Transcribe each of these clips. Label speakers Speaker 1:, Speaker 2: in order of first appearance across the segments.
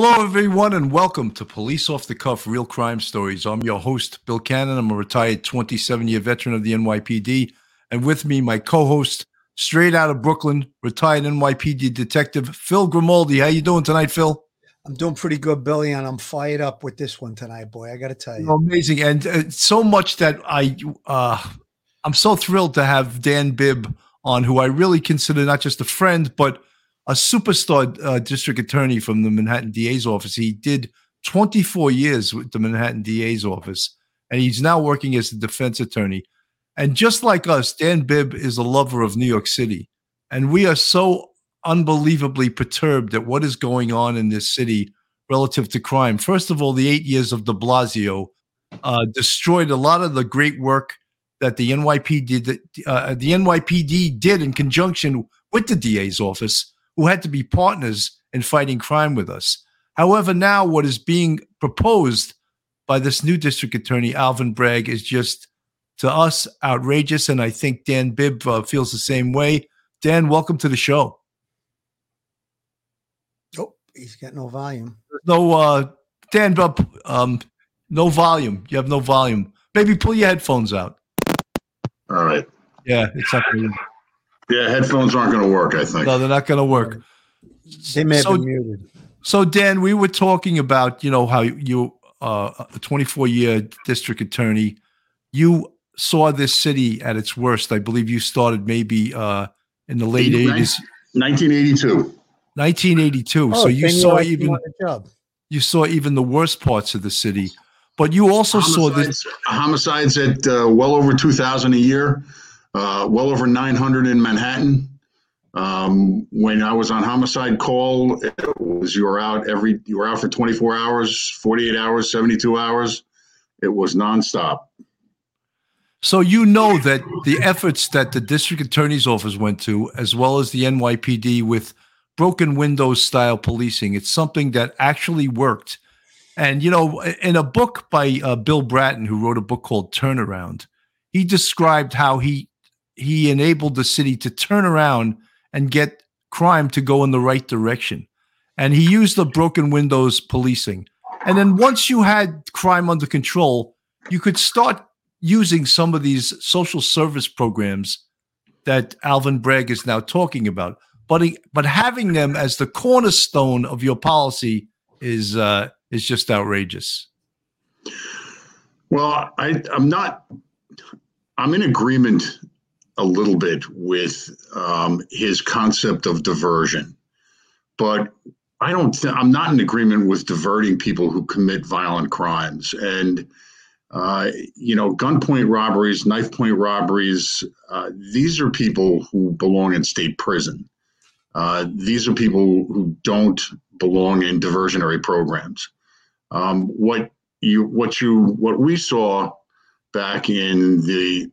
Speaker 1: Hello, everyone, and welcome to Police Off the Cuff Real Crime Stories. I'm your host, Bill Cannon. I'm a retired 27 year veteran of the NYPD. And with me, my co host, straight out of Brooklyn, retired NYPD detective, Phil Grimaldi. How you doing tonight, Phil?
Speaker 2: I'm doing pretty good, Billy, and I'm fired up with this one tonight, boy. I got to tell you,
Speaker 1: amazing, and uh, so much that I, uh, I'm so thrilled to have Dan Bibb on, who I really consider not just a friend, but a superstar uh, district attorney from the Manhattan DA's office. He did 24 years with the Manhattan DA's office, and he's now working as a defense attorney. And just like us, Dan Bibb is a lover of New York City. And we are so unbelievably perturbed at what is going on in this city relative to crime. First of all, the eight years of de Blasio uh, destroyed a lot of the great work that the NYPD uh, the NYPD did in conjunction with the DA's office who had to be partners in fighting crime with us. However, now what is being proposed by this new district attorney, Alvin Bragg, is just to us outrageous. And I think Dan Bibb uh, feels the same way. Dan, welcome to the show.
Speaker 2: Oh, he's got no volume.
Speaker 1: No, uh, Dan Bibb, um, no volume. You have no volume. Maybe pull your headphones out.
Speaker 3: All right.
Speaker 1: Yeah, it's not.
Speaker 3: Yeah, headphones aren't going to work. I think.
Speaker 1: No, they're not going to work.
Speaker 2: They may have so, been muted.
Speaker 1: So, Dan, we were talking about you know how you uh, a 24 year district attorney, you saw this city at its worst. I believe you started maybe uh, in the late 80s.
Speaker 3: 1982.
Speaker 1: 1982. Oh, so you saw even you saw even the worst parts of the city, but you also homicides, saw this
Speaker 3: homicides at uh, well over 2,000 a year uh, well over 900 in Manhattan. Um, when I was on homicide call, it was you were out every you were out for 24 hours, 48 hours, 72 hours. It was nonstop.
Speaker 1: So you know that the efforts that the district attorney's office went to, as well as the NYPD with broken windows style policing, it's something that actually worked. And you know, in a book by uh, Bill Bratton, who wrote a book called Turnaround, he described how he he enabled the city to turn around and get crime to go in the right direction. And he used the broken windows policing. And then once you had crime under control, you could start using some of these social service programs that Alvin Bragg is now talking about. But he, but having them as the cornerstone of your policy is uh, is just outrageous.
Speaker 3: Well, I, I'm not. I'm in agreement a little bit with um, his concept of diversion, but I don't. Th- I'm not in agreement with diverting people who commit violent crimes and. Uh, you know, gunpoint robberies, knife point robberies, uh, these are people who belong in state prison. Uh, these are people who don't belong in diversionary programs. Um, what you, what you, what we saw back in the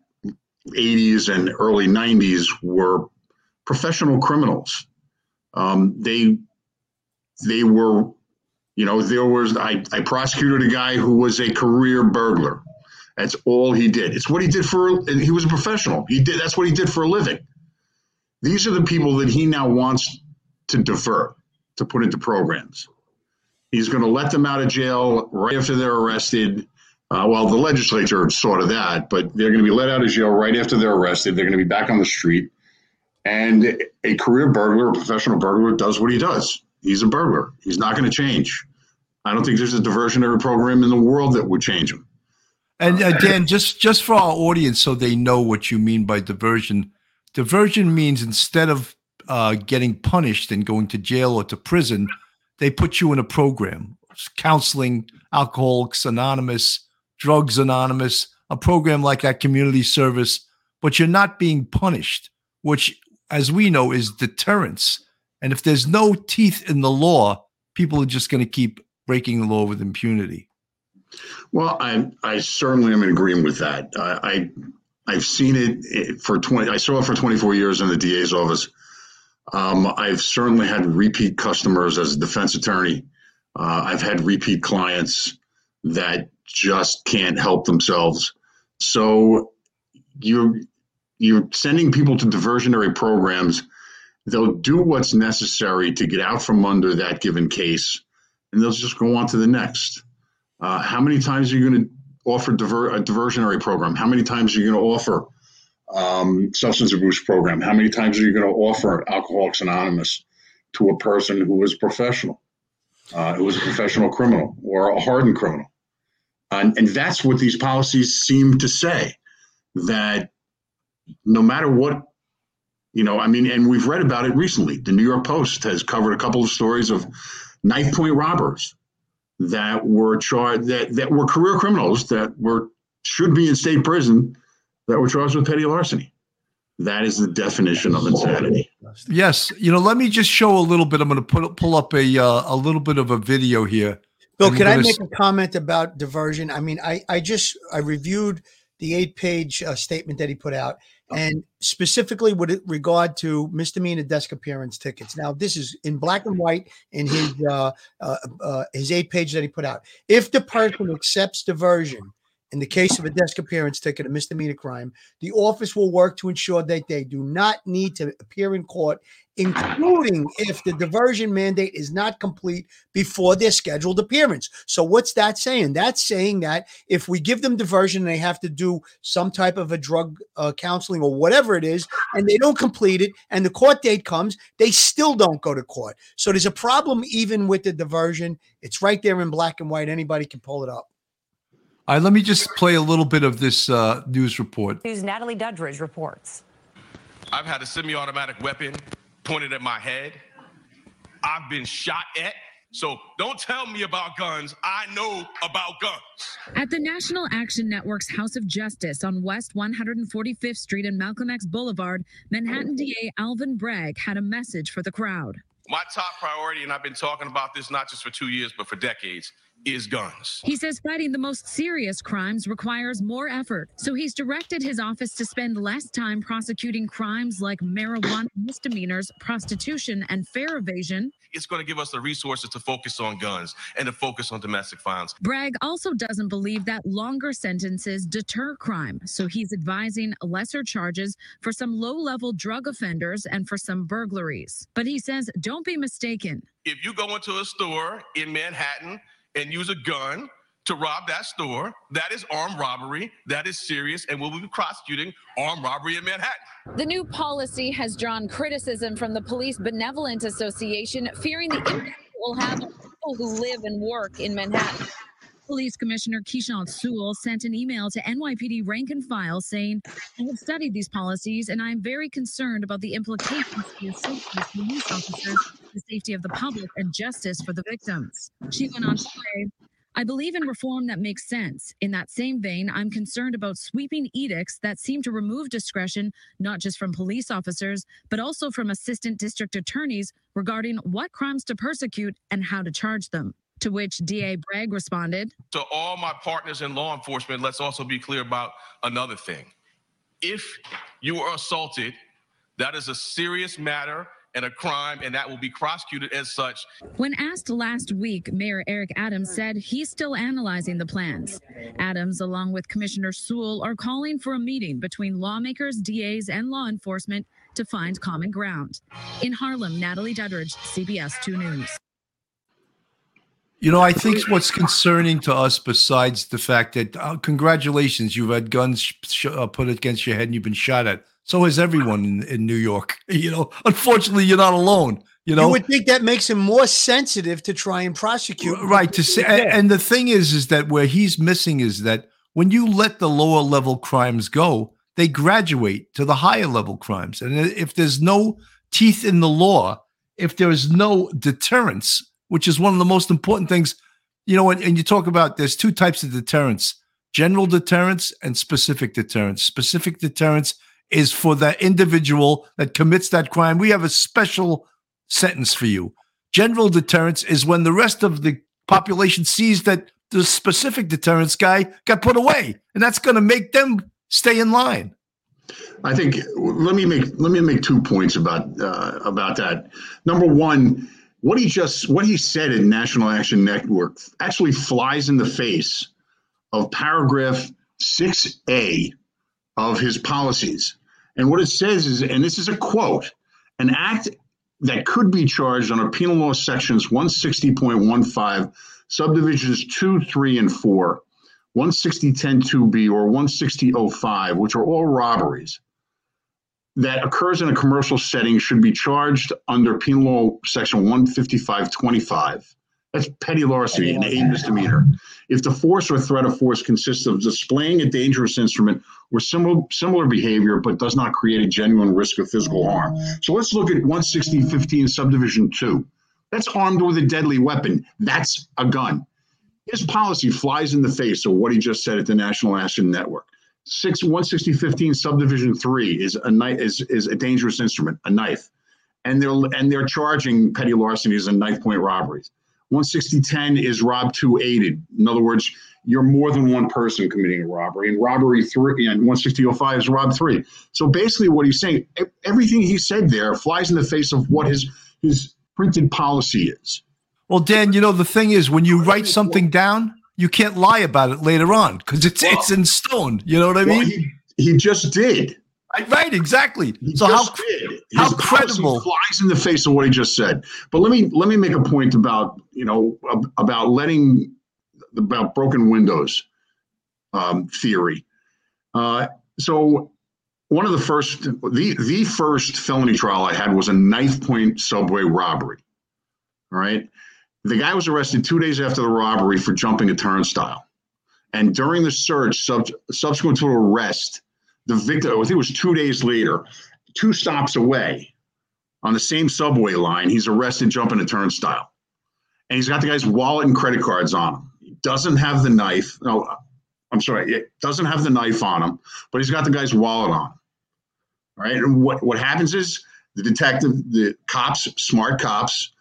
Speaker 3: 80s and early 90s were professional criminals. Um, they they were, you know, there was I, I prosecuted a guy who was a career burglar. That's all he did. It's what he did for. He was a professional. He did. That's what he did for a living. These are the people that he now wants to divert to put into programs. He's going to let them out of jail right after they're arrested uh, well, the legislature sort of that, but they're going to be let out of jail right after they're arrested. They're going to be back on the street. And a career burglar, a professional burglar, does what he does. He's a burglar. He's not going to change. I don't think there's a diversionary program in the world that would change him.
Speaker 1: And uh, just just for our audience, so they know what you mean by diversion. Diversion means instead of uh, getting punished and going to jail or to prison, they put you in a program, counseling, Alcoholics Anonymous, Drugs Anonymous, a program like that, community service, but you're not being punished, which, as we know, is deterrence. And if there's no teeth in the law, people are just going to keep breaking the law with impunity.
Speaker 3: Well, I I certainly am in agreement with that. I, I have seen it for twenty. I saw it for twenty four years in the DA's office. Um, I've certainly had repeat customers as a defense attorney. Uh, I've had repeat clients that just can't help themselves. So you're you're sending people to diversionary programs. They'll do what's necessary to get out from under that given case and they'll just go on to the next. Uh, how many times are you going to offer diver- a diversionary program? How many times are you going to offer um, substance abuse program? How many times are you going to offer Alcoholics Anonymous to a person who is professional, uh, who is a professional criminal or a hardened criminal? And, and that's what these policies seem to say that no matter what, you know, I mean, and we've read about it recently. The New York Post has covered a couple of stories of knife point robbers that were charged that, that were career criminals that were should be in state prison that were charged with petty larceny. That is the definition of insanity.
Speaker 1: Yes, you know. Let me just show a little bit. I'm going to put pull up a uh, a little bit of a video here.
Speaker 2: Bill,
Speaker 1: And
Speaker 2: can I make a comment about diversion? I mean, I, I just I reviewed the eight page uh, statement that he put out, and specifically with regard to misdemeanor desk appearance tickets. Now, this is in black and white in his uh, uh, uh, his eight page that he put out. If the person accepts diversion. In the case of a desk appearance ticket, a misdemeanor crime, the office will work to ensure that they do not need to appear in court, including if the diversion mandate is not complete before their scheduled appearance. So what's that saying? That's saying that if we give them diversion and they have to do some type of a drug uh, counseling or whatever it is, and they don't complete it, and the court date comes, they still don't go to court. So there's a problem even with the diversion. It's right there in black and white. Anybody can pull it up.
Speaker 1: All right, let me just play a little bit of this uh, news report.
Speaker 4: News Natalie Duddridge reports.
Speaker 5: I've had a semi-automatic weapon pointed at my head. I've been shot at. So don't tell me about guns. I know about guns.
Speaker 6: At the National Action Network's House of Justice on West 145th Street and Malcolm X Boulevard, Manhattan DA Alvin Bragg had a message for the crowd.
Speaker 5: My top priority, and I've been talking about this not just for two years, but for decades, is guns.
Speaker 6: He says fighting the most serious crimes requires more effort, so he's directed his office to spend less time prosecuting crimes like marijuana misdemeanors, prostitution, and fare evasion.
Speaker 5: It's going to give us the resources to focus on guns and to focus on domestic violence.
Speaker 6: Bragg also doesn't believe that longer sentences deter crime, so he's advising lesser charges for some low level drug offenders and for some burglaries. But he says don't be mistaken.
Speaker 5: If you go into a store in Manhattan and use a gun to rob that store, that is armed robbery. That is serious, and we'll be prosecuting armed robbery in Manhattan.
Speaker 6: The new policy has drawn criticism from the Police Benevolent Association, fearing the impact it will have on people who live and work in Manhattan. Police Commissioner Keechant Sewell sent an email to NYPD rank and file saying, I have studied these policies and I am very concerned about the implications for the safety of police officers, the safety of the public, and justice for the victims. She went on to say, I believe in reform that makes sense. In that same vein, I'm concerned about sweeping edicts that seem to remove discretion, not just from police officers, but also from assistant district attorneys regarding what crimes to persecute and how to charge them. To which DA Bragg responded,
Speaker 5: To all my partners in law enforcement, let's also be clear about another thing. If you are assaulted, that is a serious matter and a crime, and that will be prosecuted as such.
Speaker 6: When asked last week, Mayor Eric Adams said he's still analyzing the plans. Adams, along with Commissioner Sewell, are calling for a meeting between lawmakers, DAs, and law enforcement to find common ground. In Harlem, Natalie Duddridge, CBS 2 News.
Speaker 1: You know, I think what's concerning to us, besides the fact that uh, congratulations, you've had guns sh- uh, put against your head and you've been shot at. So has everyone in, in New York. You know, unfortunately, you're not alone. You
Speaker 2: You
Speaker 1: know,
Speaker 2: would think that makes him more sensitive to try and prosecute.
Speaker 1: right? To say, a- and the thing is, is that where he's missing is that when you let the lower level crimes go, they graduate to the higher level crimes, and if there's no teeth in the law, if there is no deterrence, which is one of the most important things, you know, and, and you talk about there's two types of deterrence: general deterrence and specific deterrence. Specific deterrence is for that individual that commits that crime. We have a special sentence for you. General deterrence is when the rest of the population sees that the specific deterrence guy got put away, and that's going to make them stay in line.
Speaker 3: I think let me make let me make two points about uh, about that. Number one, what he just what he said in National Action Network actually flies in the face of paragraph six A of his policies. And what it says is, and this is a quote: an act that could be charged under penal law sections 160.15, subdivisions 2, 3, and 4, 160.10.2b, or 160.05, which are all robberies that occurs in a commercial setting should be charged under penal law section 155.25. That's petty larceny, an A misdemeanor. If the force or threat of force consists of displaying a dangerous instrument or similar similar behavior, but does not create a genuine risk of physical harm. So let's look at 160.15 subdivision two. That's armed with a deadly weapon. That's a gun. His policy flies in the face of what he just said at the National Action Network. Six 160.15 subdivision three is a knife is, is a dangerous instrument, a knife. And they're and they're charging petty larcenies and knife point robberies. 16010 is rob two aided. In other words, you're more than one person committing a robbery. And robbery three and 16005 is rob three. So basically, what he's saying, everything he said there flies in the face of what his his printed policy is.
Speaker 1: Well, Dan, you know the thing is when you write something down, you can't lie about it later on because it's well, it's in stone. You know what I mean? Well,
Speaker 3: he, he just did.
Speaker 1: Right, exactly. He so how, how credible
Speaker 3: flies in the face of what he just said. But let me let me make a point about you know about letting about broken windows um, theory. Uh, so one of the first the the first felony trial I had was a knife point subway robbery. All right, the guy was arrested two days after the robbery for jumping a turnstile, and during the search sub, subsequent to arrest the victim, I think it was two days later, two stops away on the same subway line, he's arrested jumping a turnstile. And he's got the guy's wallet and credit cards on him. He doesn't have the knife. No, I'm sorry, it doesn't have the knife on him, but he's got the guy's wallet on him. Right. And what, what happens is the detective, the cops, smart cops,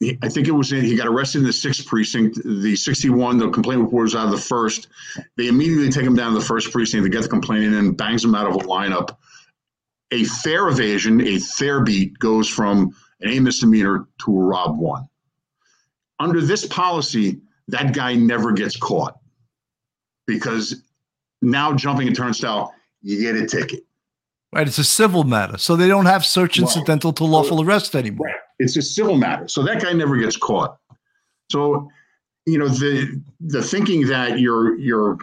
Speaker 3: I think it was in, he got arrested in the sixth precinct. The 61, the complaint report was out of the first. They immediately take him down to the first precinct to get the complaint in and bangs him out of a lineup. A fare evasion, a fare beat goes from an A misdemeanor to a rob one. Under this policy, that guy never gets caught because now jumping a turnstile, you get a ticket.
Speaker 1: Right. It's a civil matter. So they don't have search incidental to lawful arrest anymore.
Speaker 3: Right. It's a civil matter. So that guy never gets caught. So, you know, the the thinking that you're you're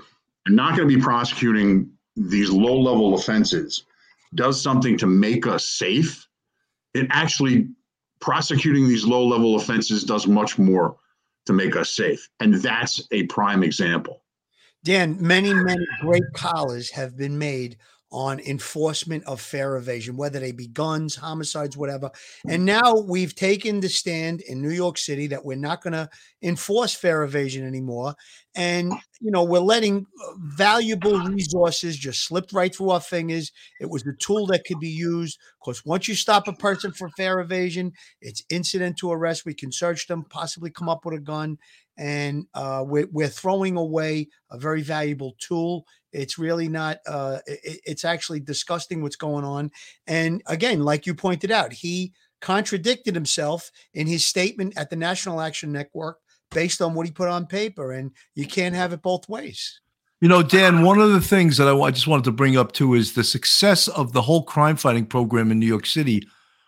Speaker 3: not going to be prosecuting these low level offenses does something to make us safe. It actually prosecuting these low level offenses does much more to make us safe. And that's a prime example.
Speaker 2: Dan, many, many great collars have been made on enforcement of fare evasion, whether they be guns, homicides, whatever. And now we've taken the stand in New York City that we're not going to enforce fare evasion anymore. And, you know, we're letting uh, valuable resources just slip right through our fingers. It was a tool that could be used Of course, once you stop a person for fare evasion, it's incident to arrest. We can search them, possibly come up with a gun. And uh, we're, we're throwing away a very valuable tool it's really not. Uh, it, it's actually disgusting what's going on. And again, like you pointed out, he contradicted himself in his statement at the National Action Network based on what he put on paper, and you can't have it both ways.
Speaker 1: You know, Dan, one of the things that I, I just wanted to bring up too is the success of the whole crime fighting program in New York City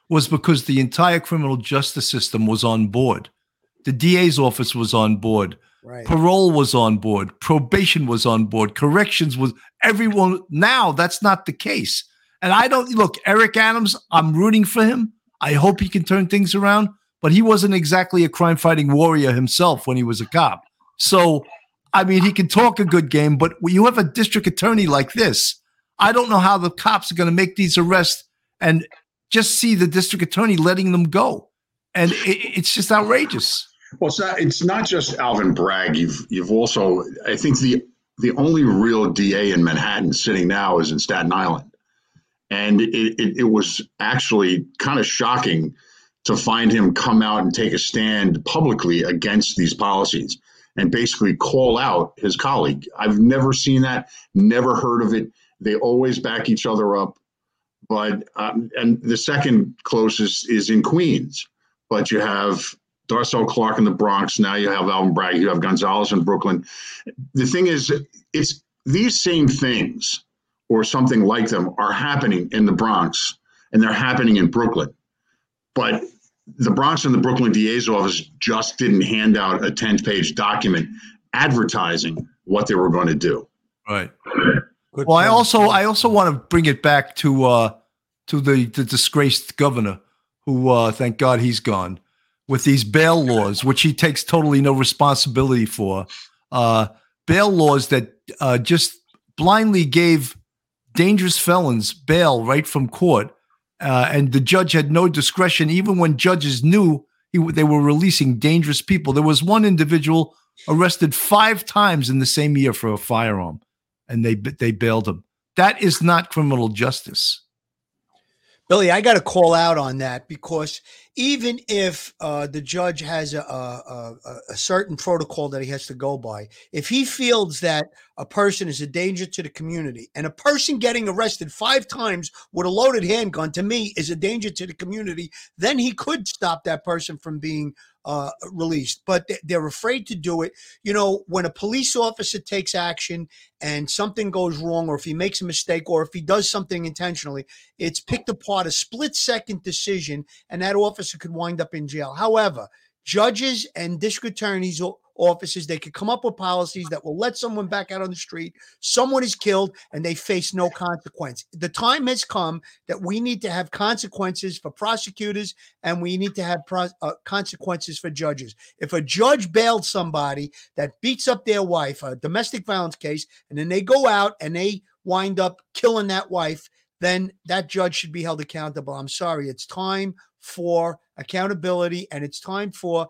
Speaker 1: was because the entire criminal justice system was on board. The DA's office was on board. Right. Parole was on board, probation was on board, corrections was everyone. Now that's not the case. And I don't look, Eric Adams, I'm rooting for him. I hope he can turn things around, but he wasn't exactly a crime fighting warrior himself when he was a cop. So, I mean, he can talk a good game, but you have a district attorney like this, I don't know how the cops are going to make these arrests and just see the district attorney letting them go. And it, it's just outrageous.
Speaker 3: Well, it's not. It's not just Alvin Bragg. You've you've also. I think the the only real DA in Manhattan sitting now is in Staten Island, and it, it, it was actually kind of shocking to find him come out and take a stand publicly against these policies and basically call out his colleague. I've never seen that. Never heard of it. They always back each other up. But um, and the second closest is in Queens, but you have Darcel Clark in the Bronx. Now you have Alvin Bragg. You have Gonzalez in Brooklyn. The thing is, it's these same things or something like them are happening in the Bronx and they're happening in Brooklyn. but the Bronx and the Brooklyn DA's office just didn't hand out a 10 page document advertising what they were going to do.
Speaker 1: Right.
Speaker 2: Good
Speaker 1: Well, I also I also want to bring it back to uh to the the disgraced governor who uh thank God he's gone with these bail laws which he takes totally no responsibility for. Uh bail laws that uh just blindly gave dangerous felons bail right from court. Uh, and the judge had no discretion even when judges knew he, they were releasing dangerous people. There was one individual arrested 5 times in the same year for a firearm and they they bailed him. That is not criminal justice.
Speaker 2: Billy, I got to call out on that because even if uh, the judge has a, a, a, a certain protocol that he has to go by, if he feels that a person is a danger to the community and a person getting arrested five times with a loaded handgun to me is a danger to the community, then he could stop that person from being uh, released. But they- they're afraid to do it. You know, when a police officer takes action and something goes wrong, or if he makes a mistake, or if he does something intentionally, it's picked apart a split second decision, and that officer could wind up in jail. However, judges and district attorneys' offices they could come up with policies that will let someone back out on the street. Someone is killed, and they face no consequence. The time has come that we need to have consequences for prosecutors, and we need to have pro- uh, consequences for judges. If a judge bailed somebody that beats up their wife, a domestic violence case, and then they go out and they wind up killing that wife, then that judge should be held accountable. I'm sorry. It's time for accountability and it's time for,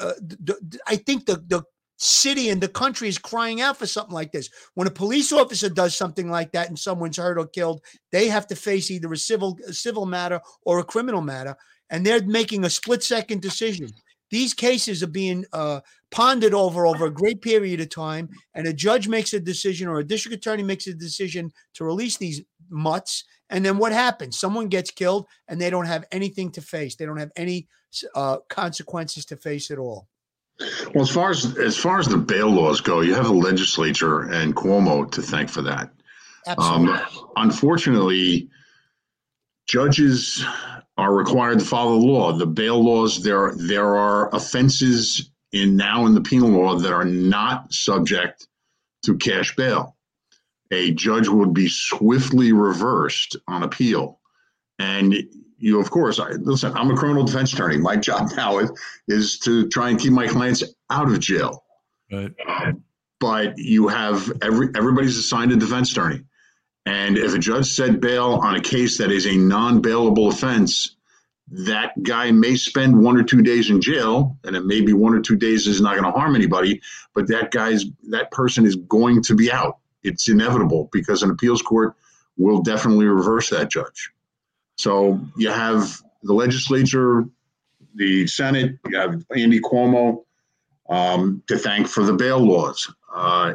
Speaker 2: uh, th- th- I think the, the city and the country is crying out for something like this. When a police officer does something like that and someone's hurt or killed, they have to face either a civil, a civil matter or a criminal matter. And they're making a split second decision. These cases are being uh, pondered over over a great period of time, and a judge makes a decision or a district attorney makes a decision to release these mutts. And then what happens? Someone gets killed, and they don't have anything to face. They don't have any uh, consequences to face at all.
Speaker 3: Well, as far as as far as the bail laws go, you have the legislature and Cuomo to thank for that.
Speaker 2: Absolutely.
Speaker 3: Um, unfortunately, judges are required to follow the law. The bail laws there there are offenses in now in the penal law that are not subject to cash bail. A judge would be swiftly reversed on appeal, and you, of course, I listen. I'm a criminal defense attorney. My job now is is to try and keep my clients out of jail
Speaker 1: Right.
Speaker 3: but you have every everybody's assigned a defense attorney. And if a judge said bail on a case that is a non-bailable offense, that guy may spend one or two days in jail, and it may be one or two days is not going to harm anybody, but that guy's that person is going to be out. It's inevitable because an appeals court will definitely reverse that judge. So you have the legislature, the Senate, you have Andy Cuomo um, to thank for the bail laws. Uh,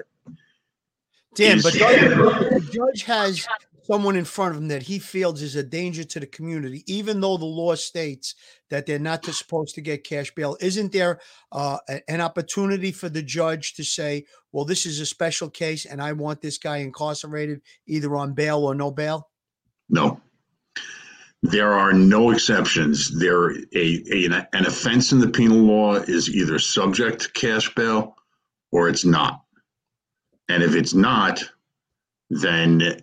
Speaker 2: Dan, but the judge has someone in front of him that he feels is a danger to the community, even though the law states that they're not supposed to get cash bail. Isn't there uh, an opportunity for the judge to say, well, this is a special case and I want this guy incarcerated either on bail or no bail?
Speaker 3: No. There are no exceptions. There a, a an offense in the penal law is either subject to cash bail or it's not. And if it's not, then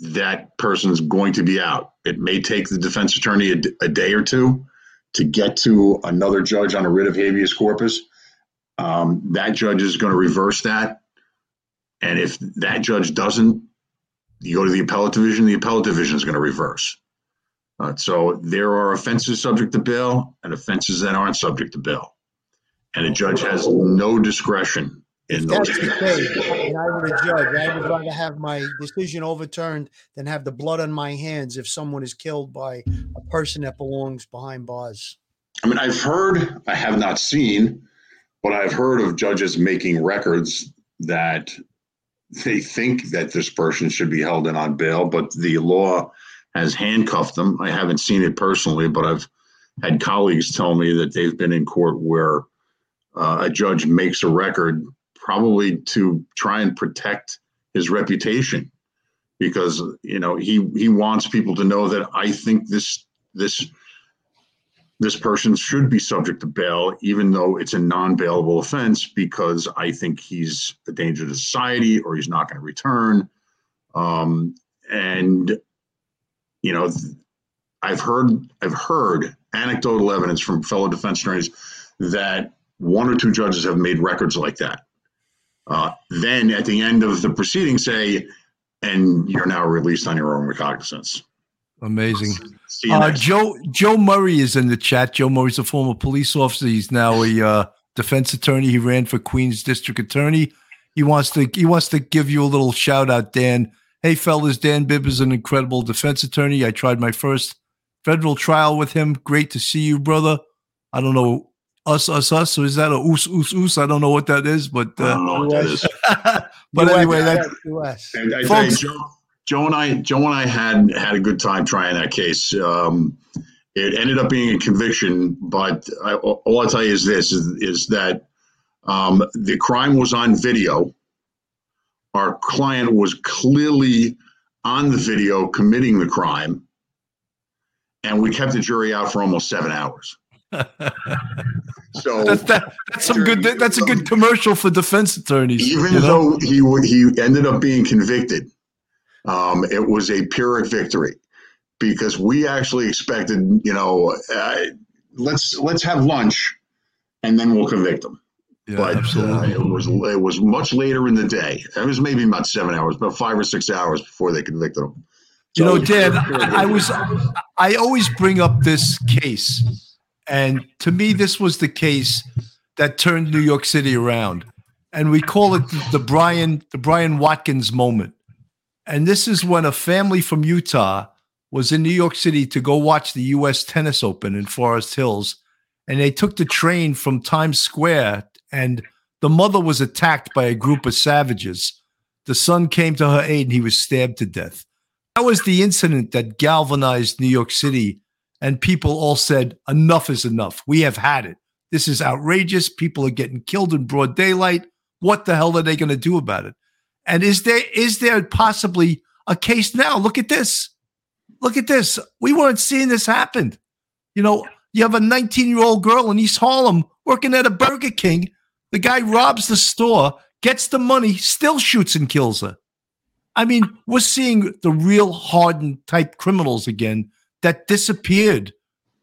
Speaker 3: that person's going to be out. It may take the defense attorney a day or two to get to another judge on a writ of habeas corpus. Um, that judge is going to reverse that. And if that judge doesn't, you go to the appellate division, the appellate division is going to reverse. Uh, so there are offenses subject to bail and offenses that aren't subject to bail. And a judge has no discretion
Speaker 2: If that's the case, and I were a judge, I would rather have my decision overturned than have the blood on my hands if someone is killed by a person that belongs behind bars.
Speaker 3: I mean, I've heard, I have not seen, but I've heard of judges making records that they think that this person should be held in on bail, but the law has handcuffed them. I haven't seen it personally, but I've had colleagues tell me that they've been in court where uh, a judge makes a record probably to try and protect his reputation because you know he he wants people to know that I think this this this person should be subject to bail, even though it's a non-bailable offense, because I think he's a danger to society or he's not going to return. Um, and you know, I've heard I've heard anecdotal evidence from fellow defense attorneys that one or two judges have made records like that. Uh, then at the end of the proceeding, say, and you're now released on your own recognizance.
Speaker 1: Amazing. Uh. Joe Joe Murray is in the chat. Joe Murray's a former police officer. He's now a uh, defense attorney. He ran for Queens District Attorney. He wants to he wants to give you a little shout out, Dan. Hey fellas, Dan Bibb is an incredible defense attorney. I tried my first federal trial with him. Great to see you, brother. I don't know us us us. So is that a oos oos oos? I don't know what that is, but
Speaker 3: I
Speaker 1: uh,
Speaker 3: don't know what that is.
Speaker 1: but
Speaker 2: US,
Speaker 1: anyway, that
Speaker 2: US.
Speaker 3: And I
Speaker 1: Folks-
Speaker 3: Joe, Joe and I, Joe and I had had a good time trying that case. Um, it ended up being a conviction, but I, all I'll tell you is this: is, is that um, the crime was on video. Our client was clearly on the video committing the crime, and we kept the jury out for almost seven hours. So
Speaker 1: that's that, that's some good that's a good commercial for defense attorneys.
Speaker 3: even
Speaker 1: you know?
Speaker 3: though he he ended up being convicted, um, it was a pyrrhic victory because we actually expected, you know, uh, let's let's have lunch and then we'll convict him.
Speaker 1: yeah,
Speaker 3: but
Speaker 1: absolutely.
Speaker 3: Uh, it was it was much later in the day. It was maybe about seven hours, about five or six hours before they convicted him.
Speaker 1: You know, Dan, I, I was, I always bring up this case, and to me, this was the case that turned New York City around, and we call it the, Brian, the Brian Watkins moment. And this is when a family from Utah was in New York City to go watch the U.S. Tennis Open in Forest Hills, and they took the train from Times Square, and the mother was attacked by a group of savages. The son came to her aid, and he was stabbed to death. That was the incident that galvanized New York City, and people all said, enough is enough. We have had it. This is outrageous. People are getting killed in broad daylight. What the hell are they going to do about it? And is there is there possibly a case now? Look at this. Look at this. We weren't seeing this happen. You know, you have a 19 year old girl in East Harlem working at a Burger King. The guy robs the store, gets the money, still shoots and kills her. I mean, we're seeing the real hardened type criminals again that disappeared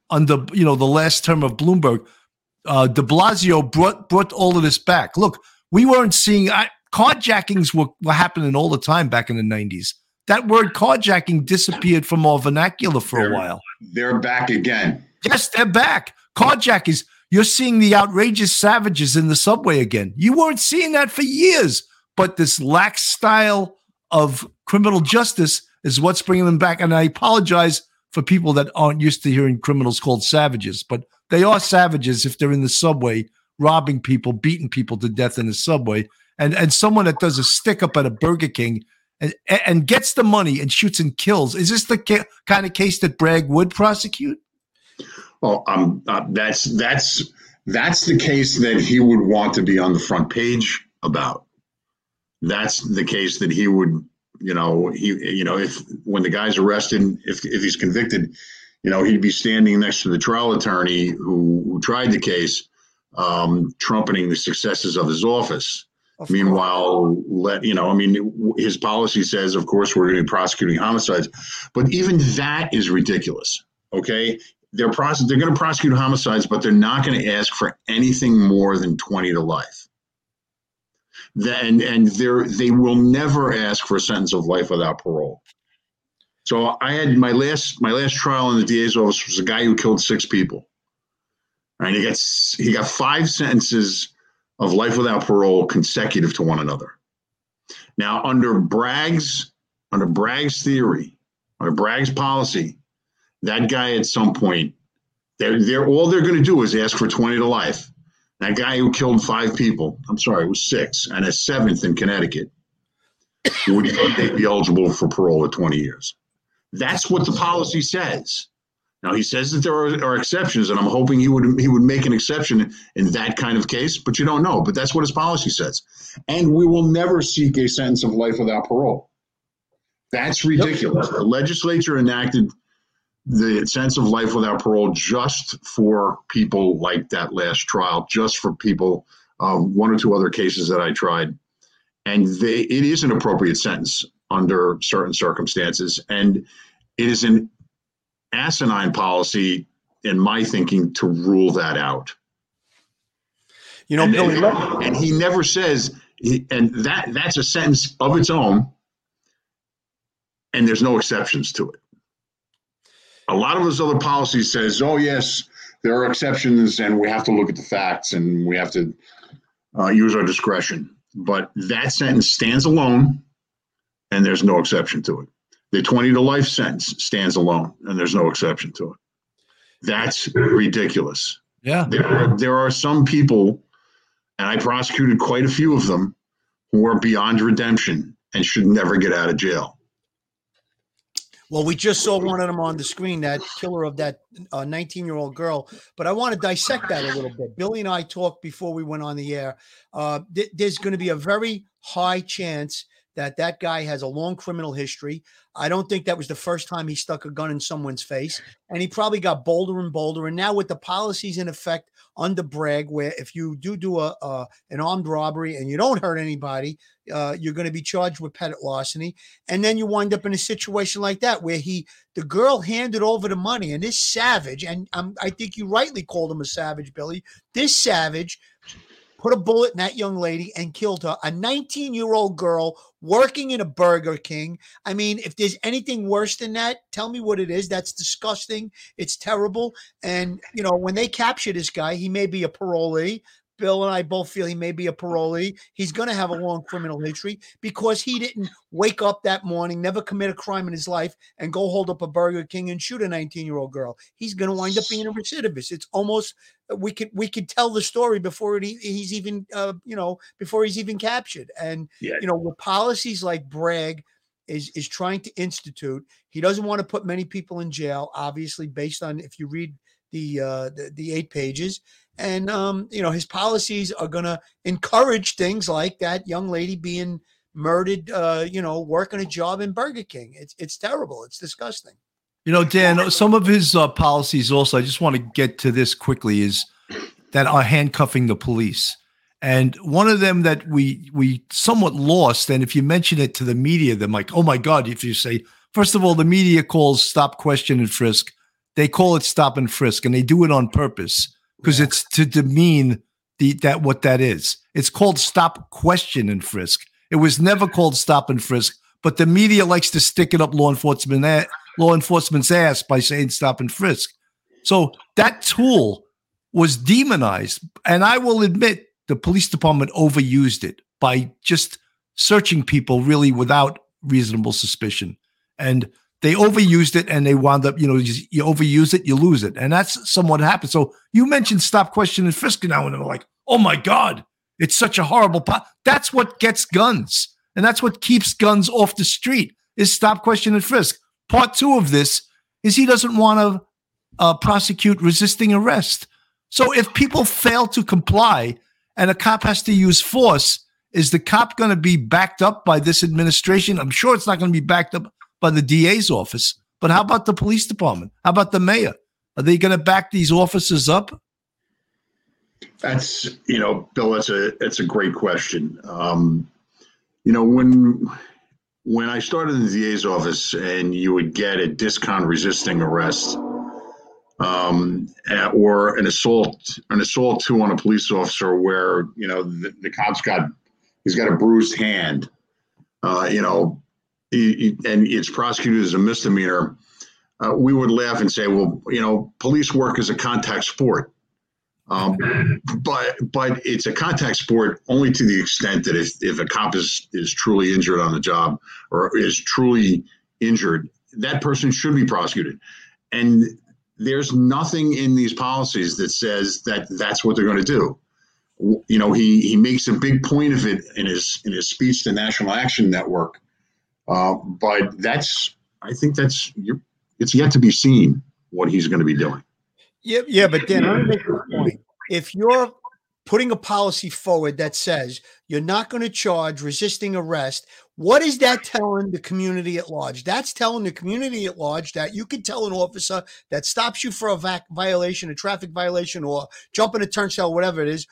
Speaker 1: under you know the last term of Bloomberg. Uh, De Blasio brought brought all of this back. Look, we weren't seeing I, carjackings were, were happening all the time back in the nineties. That word carjacking disappeared from our vernacular for a while.
Speaker 3: They're back again.
Speaker 1: Yes, they're back. Carjackers. You're seeing the outrageous savages in the subway again. You weren't seeing that for years, but this lax style of criminal justice is what's bringing them back. And I apologize for people that aren't used to hearing criminals called savages, but they are savages if they're in the subway robbing people, beating people to death in the subway. And and someone that does a stick up at a Burger King and and gets the money and shoots and kills. Is this the ca- kind of case that Bragg would prosecute?
Speaker 3: Well, um, uh, that's that's that's the case that he would want to be on the front page about. That's the case that he would, you know, he, you know, if when the guy's arrested, if if he's convicted, you know, he'd be standing next to the trial attorney who, who tried the case, um, trumpeting the successes of his office.
Speaker 2: Of course.
Speaker 3: Meanwhile, let you know, I mean, his policy says, of course, we're going to be prosecuting homicides, but even that is ridiculous. Okay, they're prosec- they're going to prosecute homicides, but they're not going to ask for anything more than twenty to life. And they're they will never ask for a sentence of life without parole. So I had my last my last trial in the DA's office was a guy who killed six people. And he got he got five sentences of life without parole consecutive to one another. Now, under Bragg's under Bragg's theory, under Bragg's policy, that guy at some point, they're, they're all they're going to do is ask for 20 to life. That guy who killed five people, I'm sorry, it was six, and a seventh in Connecticut, would they'd be eligible for parole at 20 years. That's what the policy says. Now he says that there are, are exceptions, and I'm hoping he would he would make an exception in that kind of case, but you don't know. But that's what his policy says. And we will never seek a sentence of life without parole. That's ridiculous. The legislature enacted the sense of life without parole just for people like that last trial, just for people, uh, one or two other cases that I tried. And they, it is an appropriate sentence under certain circumstances. And it is an asinine policy, in my thinking, to rule that out.
Speaker 2: You know,
Speaker 3: and,
Speaker 2: Billy,
Speaker 3: and, and he never says, and that that's a sentence of its own, and there's no exceptions to it. A lot of those other policies says, oh yes, there are exceptions, and we have to look at the facts, and we have to uh, use our discretion. But that sentence stands alone, and there's no exception to it. The 20 to life sentence stands alone, and there's no exception to it. That's ridiculous.
Speaker 1: Yeah.
Speaker 3: There are, there are some people, and I prosecuted quite a few of them, who are beyond redemption and should never get out of jail.
Speaker 2: Well, we just saw one of them on the screen, that killer of that 19 year old girl. But I want to dissect that a little bit. Billy and I talked before we went on the air. Uh, th- there's going to be a very high chance that that guy has a long criminal history. I don't think that was the first time he stuck a gun in someone's face. And he probably got bolder and bolder. And now, with the policies in effect under Bragg, where if you do do a uh, an armed robbery and you don't hurt anybody, uh, you're going to be charged with petty larceny. And then you wind up in a situation like that where he, the girl handed over the money, and this savage, and um, I think you rightly called him a savage, Billy. This savage put a bullet in that young lady and killed her. A 19 year old girl working in a Burger King. I mean, if there's anything worse than that, tell me what it is. That's disgusting. It's terrible. And, you know, when they capture this guy, he may be a parolee. Bill and I both feel he may be a parolee. He's going to have a long criminal history because he didn't wake up that morning, never commit a crime in his life, and go hold up a Burger King and shoot a 19 year old girl. He's going to wind up being a recidivist. It's almost we could we could tell the story before it, he's even uh, you know before he's even captured. And
Speaker 3: Yeah.
Speaker 2: you know with policies like Bragg is is trying to institute, he doesn't want to put many people in jail. Obviously, based on if you read the uh, the, the eight pages and um, you know his policies are going to encourage things like that young lady being murdered uh, you know working a job in burger king it's it's terrible it's disgusting
Speaker 1: You know, Dan, some of his uh, policies also, I just want to get to this quickly, is that are handcuffing the police. And one of them that we we somewhat lost, and if you mention it to the media, they're like, oh my God, if you say, first of all, the media calls stop, question, and frisk. They call it stop and frisk, and they do it on purpose because it's to demean the that what that is. It's called stop, question, and frisk. It was never called stop and frisk, but the media likes to stick it up law enforcement a- law enforcement's ass by saying stop and frisk. So that tool was demonized, and I will admit the police department overused it by just searching people really without reasonable suspicion, and they overused it, and they wound up, you know, you, you overuse it, you lose it, and that's somewhat happened. So you mentioned stop, question, and frisk now, and they're like, oh my god, it's such a horrible. Po-. That's what gets guns, and that's what keeps guns off the street is stop, question, and frisk. Part two of this is he doesn't want to uh, prosecute resisting arrest. So if people fail to comply and a cop has to use force, is the cop going to be backed up by this administration? I'm sure it's not going to be backed up by the DA's office. But how about the police department? How about the mayor? Are they going to back these officers up?
Speaker 3: That's you know, Bill. That's a that's a great question. Um, you know, when when I started in the DA's office, and you would get a discount resisting arrest, um, or an assault, an assault two on a police officer, where you know the, the cop's got he's got a bruised hand, uh, you know, and it's prosecuted as a misdemeanor. Uh, we would laugh and say, well, you know, police work is a contact sport. Um, but but it's a contact sport only to the extent that if, if a cop is is truly injured on the job or is truly injured, that person should be prosecuted. And there's nothing in these policies that says that that's what they're going to do. You know, he he makes a big point of it in his in his speech to National Action Network. Uh, but that's I think that's it's yet to be seen what he's going to be doing.
Speaker 2: yeah yeah but then if you're putting a policy forward that says you're not going to charge resisting arrest. What is that telling the community at large? That's telling the community at large that you can tell an officer that stops you for a vac- violation, a traffic violation, or jumping a turnstile, whatever it is,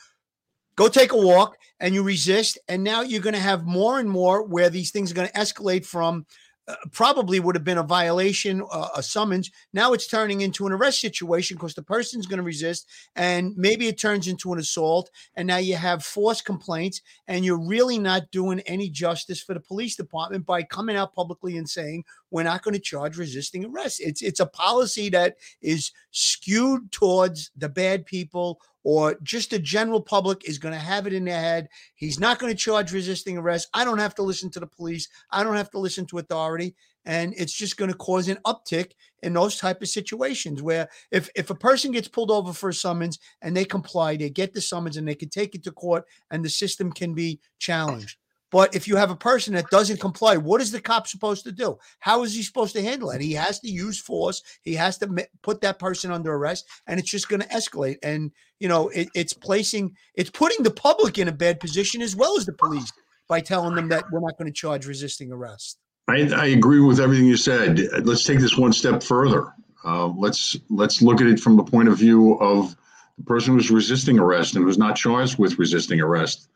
Speaker 2: go take a walk and you resist. And now you're going to have more and more where these things are going to escalate from uh, probably would have been a violation, uh, a summons. Now it's turning into an arrest situation because the person's going to resist, and maybe it turns into an assault. And now you have false complaints, and you're really not doing any justice for the police department by coming out publicly and saying we're not going to charge resisting arrest. It's it's a policy that is skewed towards the bad people or just the general public is going to have it in their head. He's not going to charge resisting arrest. I don't have to listen to the police. I don't have to listen to authority. And it's just going to cause an uptick in those type of situations where if, if a person gets pulled over for a summons and they comply, they get the summons and they can take it to court and the system can be challenged. But if you have a person that doesn't comply, what is the cop supposed to do? How is he supposed to handle it? He has to use force. He has to put that person under arrest, and it's just going to escalate. And you know, it, it's placing, it's putting the public in a bad position as well as the police by telling them that we're not going to charge resisting arrest.
Speaker 3: I, I agree with everything you said. Let's take this one step further. Uh, let's let's look at it from the point of view of the person who's resisting arrest and who's not charged with resisting arrest.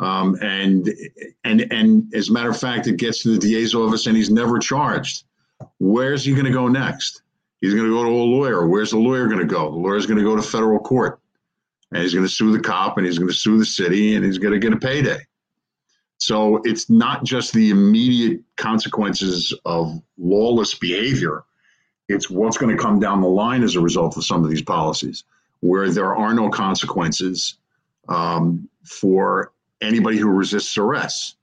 Speaker 3: Um, and and and as a matter of fact, it gets to the DA's office and he's never charged. Where's he going to go next? He's going to go to a lawyer. Where's the lawyer going to go? The lawyer's going to go to federal court, and he's going to sue the cop, and he's going to sue the city, and he's going to get a payday. So it's not just the immediate consequences of lawless behavior. It's what's going to come down the line as a result of some of these policies, where there are no consequences um, for anybody who resists arrest.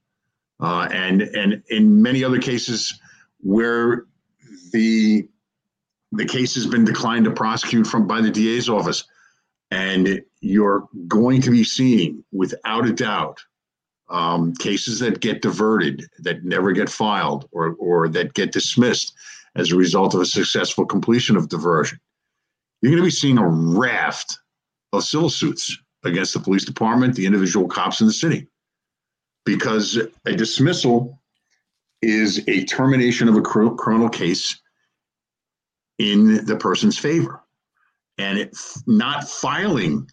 Speaker 3: Uh, and and in many other cases where the the case has been declined to prosecute from by the DA's office, and you're going to be seeing, without a doubt, um, cases that get diverted, that never get filed, or or that get dismissed as a result of a successful completion of diversion. You're going to be seeing a raft of civil suits against the police department, the individual cops in the city, because a dismissal is a termination of a criminal case in the person's favor. And not filing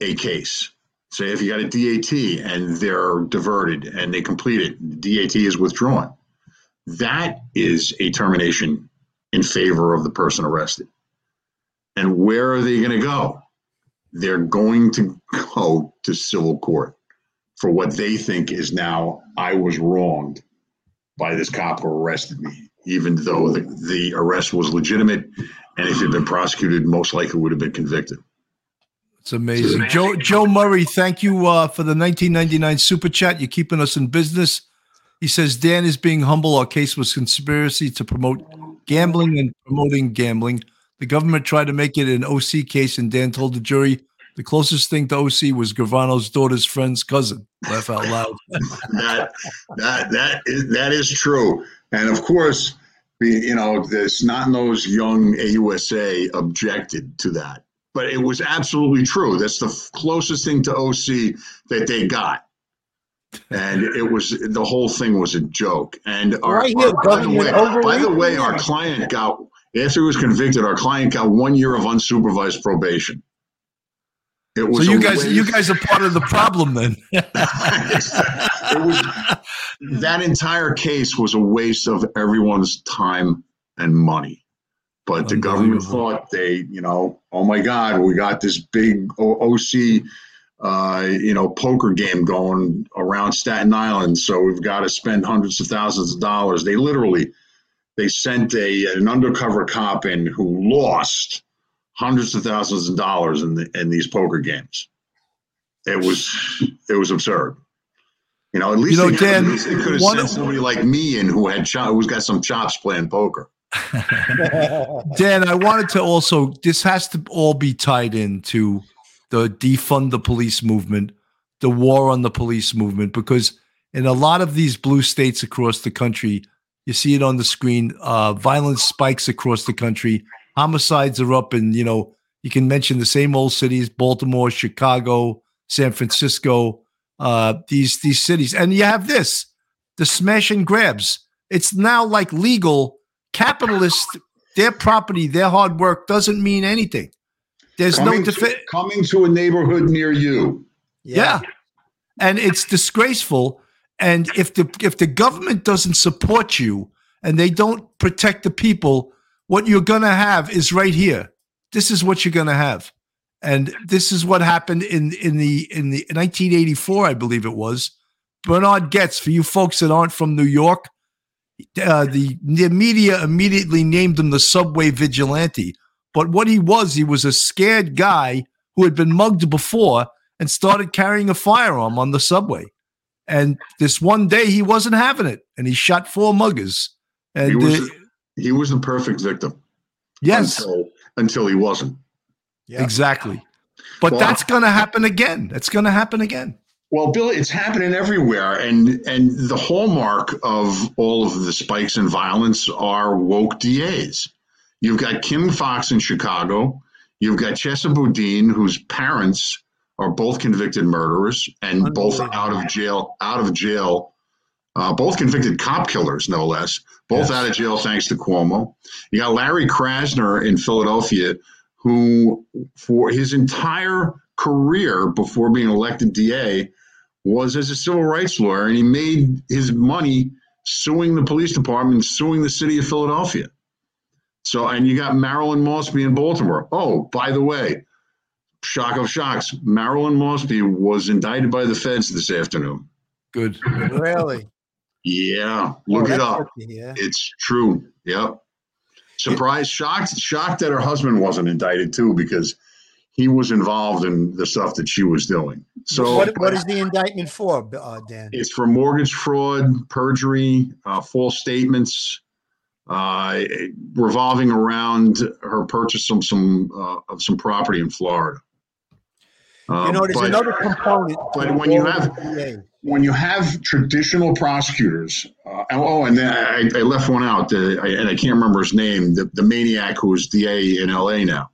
Speaker 3: a case, say if you got a DAT and they're diverted and they complete it, DAT is withdrawn. That is a termination in favor of the person arrested. And where are they going to go? They're going to go to civil court for what they think is now I was wronged by this cop who arrested me, even though the, the arrest was legitimate and if had been prosecuted, most likely would have been convicted.
Speaker 1: It's amazing. Joe Joe Murray, thank you uh, for the 1999 super chat. You're keeping us in business. He says Dan is being humble. Our case was conspiracy to promote gambling and promoting gambling. The government tried to make it an OC case, and Dan told the jury the closest thing to OC was Gravano's daughter's friend's cousin. Laugh out loud.
Speaker 3: that that that is that is true, and of course, you know, the snot-nosed young AUSA objected to that, but it was absolutely true. That's the closest thing to OC that they got and it was the whole thing was a joke. And our, right here, our, by, the way, by the way, our client got after he was convicted, our client got one year of unsupervised probation.
Speaker 1: It was so you guys, waste. you guys are part of the problem then. it
Speaker 3: was that entire case was a waste of everyone's time and money. But the government thought they, you know, oh my God, we got this big OC, uh, you know, poker game going around Staten Island, so we've got to spend hundreds of thousands of dollars. They literally they sent a an undercover cop in who lost hundreds of thousands of dollars in the, in these poker games. It was it was absurd. You know, at least,
Speaker 1: you know,
Speaker 3: they,
Speaker 1: Dan,
Speaker 3: at least they could have sent somebody like me in who had who's got some chops playing poker.
Speaker 1: Dan, I wanted to also this has to all be tied into the defund the police movement, the war on the police movement, because in a lot of these blue states across the country, you see it on the screen. Uh, violence spikes across the country. Homicides are up and you know You can mention the same old cities: Baltimore, Chicago, San Francisco. Uh, these these cities, and you have this: the smash and grabs. It's now like legal capitalists. Their property, their hard work doesn't mean anything. There's
Speaker 3: coming,
Speaker 1: no defi-
Speaker 3: to, coming to a neighborhood near you.
Speaker 1: yeah. And it's disgraceful. And if the if the government doesn't support you and they don't protect the people, what you're gonna have is right here. This is what you're gonna have. And this is what happened in in the in the 1984, I believe it was. Bernhard Goetz, for you folks that aren't from New York, uh, the, the media immediately named him the subway vigilante. But what he was, he was a scared guy who had been mugged before and started carrying a firearm on the subway. And this one day he wasn't having it, and he shot four muggers. And
Speaker 3: He was,
Speaker 1: uh,
Speaker 3: he was the perfect victim.
Speaker 1: yes,
Speaker 3: Until, until he wasn't.
Speaker 2: Yeah.
Speaker 1: exactly. But
Speaker 3: Well,
Speaker 1: that's going to happen again. That's going to happen again.
Speaker 3: Well, Bill, it's happening everywhere, and and the hallmark of all of the spikes in violence are woke DAs. You've got Kim Foxx in Chicago. You've got Chesa Boudin, whose parents are both convicted murderers and both out of jail. Out of jail, uh, both convicted cop killers, no less. Both
Speaker 1: Yes.
Speaker 3: out of jail thanks to Cuomo. You got Larry Krasner in Philadelphia, who for his entire career before being elected DA was as a civil rights lawyer, and he made his money suing the police department, suing the city of Philadelphia. So, and you got Marilyn Mosby in Baltimore. Oh, by the way, shock of shocks, Marilyn Mosby was indicted by the feds this afternoon.
Speaker 1: Good.
Speaker 2: Really?
Speaker 3: Yeah, look
Speaker 2: Oh,
Speaker 3: it up.
Speaker 2: good to hear.
Speaker 3: It's true. Yep. Surprised, shocked, shocked that her husband wasn't indicted too, because he was involved in the stuff that she was doing. So
Speaker 2: what, what is the indictment for, uh, Dan?
Speaker 3: It's for mortgage fraud, perjury, uh, false statements, uh, revolving around her purchase of some uh, of some property in Florida.
Speaker 2: You
Speaker 3: Um,
Speaker 2: know, there's
Speaker 3: but
Speaker 2: another component.
Speaker 3: but when you have-
Speaker 2: of the DAs.
Speaker 3: when you have traditional prosecutors, uh, oh, and then I, I left one out, uh, I, and I can't remember his name, the, the maniac who is DA in LA now.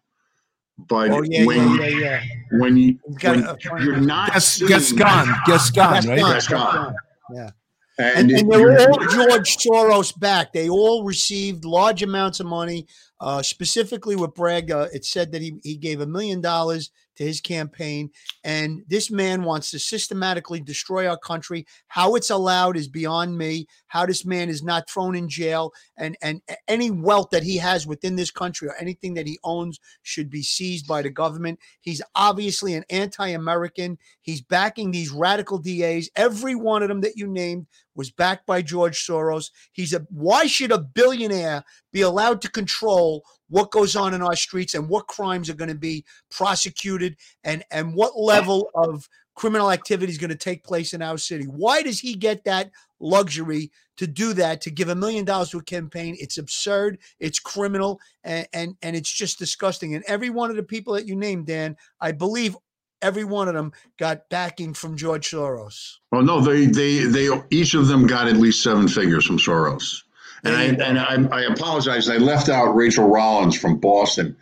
Speaker 3: But
Speaker 2: Oh yeah,
Speaker 3: when
Speaker 2: yeah, yeah, yeah.
Speaker 3: when you when
Speaker 2: a,
Speaker 3: you're not
Speaker 1: Gas,
Speaker 3: seeing-
Speaker 1: Gascon. Gascon,
Speaker 2: That's
Speaker 1: right?
Speaker 2: gone,
Speaker 3: That's gone.
Speaker 2: Yeah.
Speaker 3: and,
Speaker 2: And, and they're all George Soros back. They all received large amounts of money. Uh, specifically with Bragg, uh, it said that he, he gave a million dollars to his campaign. And this man wants to systematically destroy our country. How it's allowed is beyond me. How this man is not thrown in jail and, and any wealth that he has within this country or anything that he owns should be seized by the government. He's obviously an anti American. He's backing these radical DAs. Every one of them that you named was backed by George Soros. He's a why should a billionaire be allowed to control what goes on in our streets and what crimes are going to be prosecuted and and what level of criminal activity is going to take place in our city? Why does he get that luxury to do that to give a million dollars to a campaign? It's absurd, it's criminal, and, and and it's just disgusting. And every one of the people that you named, Dan, I believe every one of them got backing from George Soros.
Speaker 3: Well, no, they they they each of them got at least seven figures from Soros, and I and I, I apologize. I left out Rachael Rollins from Boston,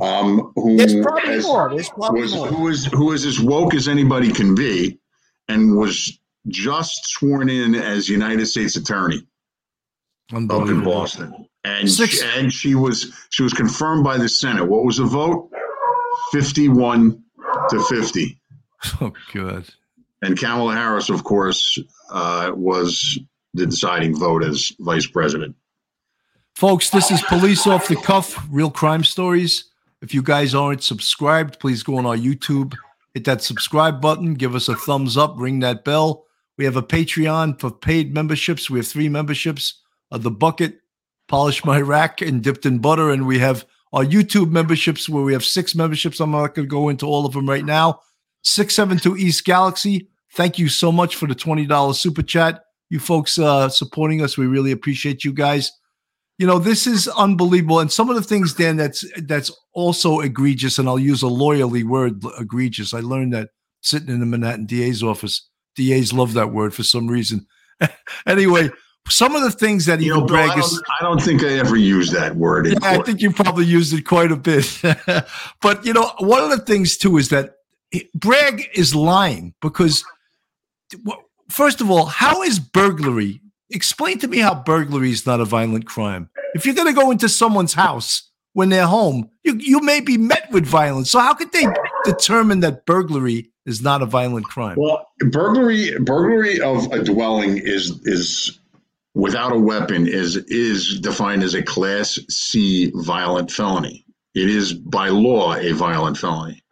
Speaker 3: um, who
Speaker 2: There's probably
Speaker 3: has-
Speaker 2: more. There's probably
Speaker 3: was
Speaker 2: more.
Speaker 3: who is who is as woke as anybody can be, and was just sworn in as United States Attorney up in Boston, and
Speaker 1: Six-
Speaker 3: she, and she was she was confirmed by the Senate. What was the vote? Fifty-one to fifty.
Speaker 1: Oh, good.
Speaker 3: And Kamala Harris, of course, uh, was the deciding vote as vice president.
Speaker 1: Folks, this is Police Off the Cuff, real crime stories. If you guys aren't subscribed, please go on our YouTube, hit that subscribe button, give us a thumbs up, ring that bell. We have a Patreon for paid memberships. We have three memberships of The Bucket, Polish My Rack, and Dipped in Butter. And we have our YouTube memberships where we have six memberships. I'm not going to go into all of them right now. 672 East Galaxy. Thank you so much for the $20 super chat. You folks uh, supporting us, we really appreciate you guys you know this is unbelievable and some of the things dan that's that's also egregious and i'll use a lawyerly word egregious i learned that sitting in the manhattan da's office das love that word for some reason anyway some of the things that
Speaker 3: You know, Bill,
Speaker 1: Bragg
Speaker 3: I
Speaker 1: is.
Speaker 3: don't, I don't think I ever used that word.
Speaker 1: Yeah, I think you probably used it quite a bit. but you know, one of the things too is that Bragg is lying because, well, first of all, how is burglary? Explain to me how burglary is not a violent crime. If you're going to go into someone's house when they're home, you you may be met with violence. So how could they determine that burglary is not a violent crime?
Speaker 3: Well, burglary burglary of a dwelling is is without a weapon is is defined as a class C violent felony. It is by law a violent felony.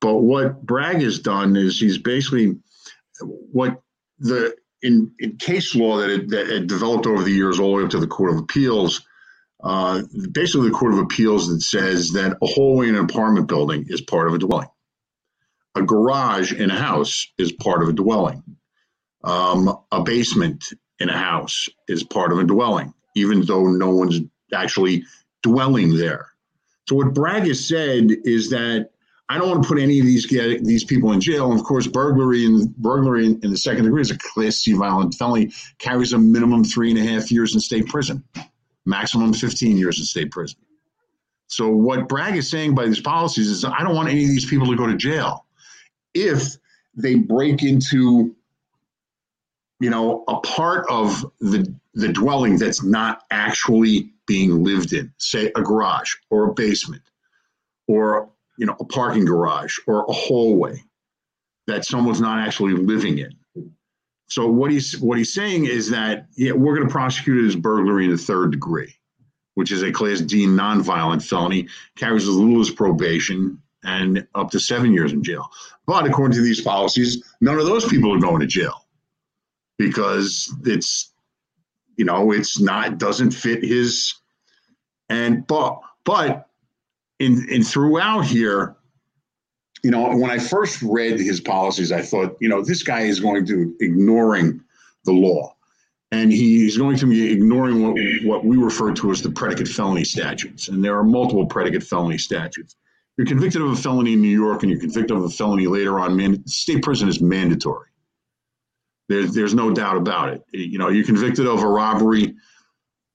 Speaker 3: But what Bragg has done is he's basically what the in, in case law that had, that developed over the years all the way up to the Court of Appeals. Uh, basically, the Court of Appeals that says that a hallway in an apartment building is part of a dwelling a garage in a house is part of a dwelling. Um, a basement in a house is part of a dwelling, even though no one's actually dwelling there. So what Bragg has said is that I don't want to put any of these these people in jail. And of course, burglary and burglary in, in the second degree is a class C violent felony, carries a minimum three and a half years in state prison, maximum 15 years in state prison. So what Bragg is saying by these policies is I don't want any of these people to go to jail if they break into you know a part of the the dwelling that's not actually being lived in say a garage or a basement or you know a parking garage or a hallway that someone's not actually living in so what he's what he's saying is that yeah we're going to prosecute it as burglary in the third degree which is a class D nonviolent felony carries as little as probation and up to seven years in jail but according to these policies, none of those people are going to jail because it's, you know, it's not doesn't fit his. And but but in in throughout here, you know, when I first read his policies, I thought, you know, this guy is going to ignoring the law, and he's going to be ignoring what what we refer to as the predicate felony statutes, and there are multiple predicate felony statutes you're convicted of a felony in New York and you're convicted of a felony later on, man, state prison is mandatory. There's there's no doubt about it. You know, you're convicted of a robbery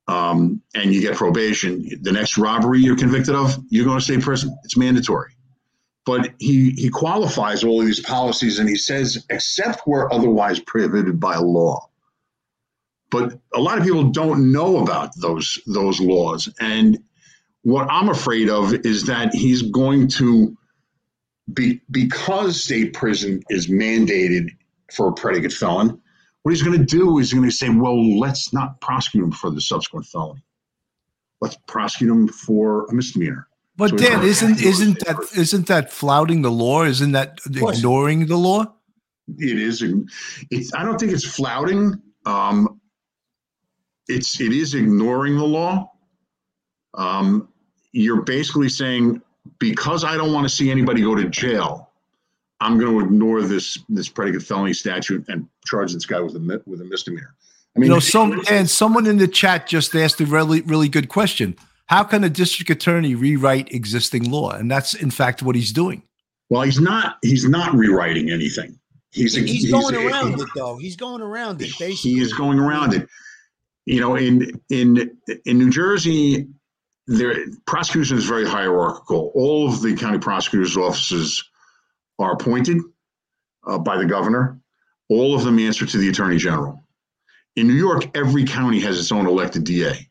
Speaker 3: um, and you get probation. The next robbery you're convicted of, you're going to state prison. It's mandatory. But he he qualifies all of these policies and he says, except where otherwise prohibited by law. But a lot of people don't know about those those laws and what I'm afraid of is that he's going to be because state prison is mandated for a predicate felon. What he's going to do is he's going to say, "Well, let's not prosecute him for the subsequent felony. Let's prosecute him for a misdemeanor."
Speaker 1: But
Speaker 3: So
Speaker 1: Dan, isn't isn't that
Speaker 3: prison.
Speaker 1: isn't that flouting the law? Isn't that ignoring the law?
Speaker 3: It is. It's. I don't think it's flouting. Um, it's. It is ignoring the law. Um, you're basically saying because I don't want to see anybody go to jail, I'm going to ignore this this predicate felony statute and charge this guy with a with a misdemeanor. I
Speaker 1: You know, some and someone in the chat just asked a really really good question. How can a district attorney rewrite existing law? And that's in fact what he's doing.
Speaker 3: well, he's not. He's not rewriting anything. He's
Speaker 2: He's, going around it though. He's going around it. Basically,
Speaker 3: He is going around it. You know, in in in New Jersey, there prosecution is very hierarchical. All of the county prosecutors' offices are appointed uh, by the governor. All of them answer to the attorney general. In New York, every county has its own elected DA.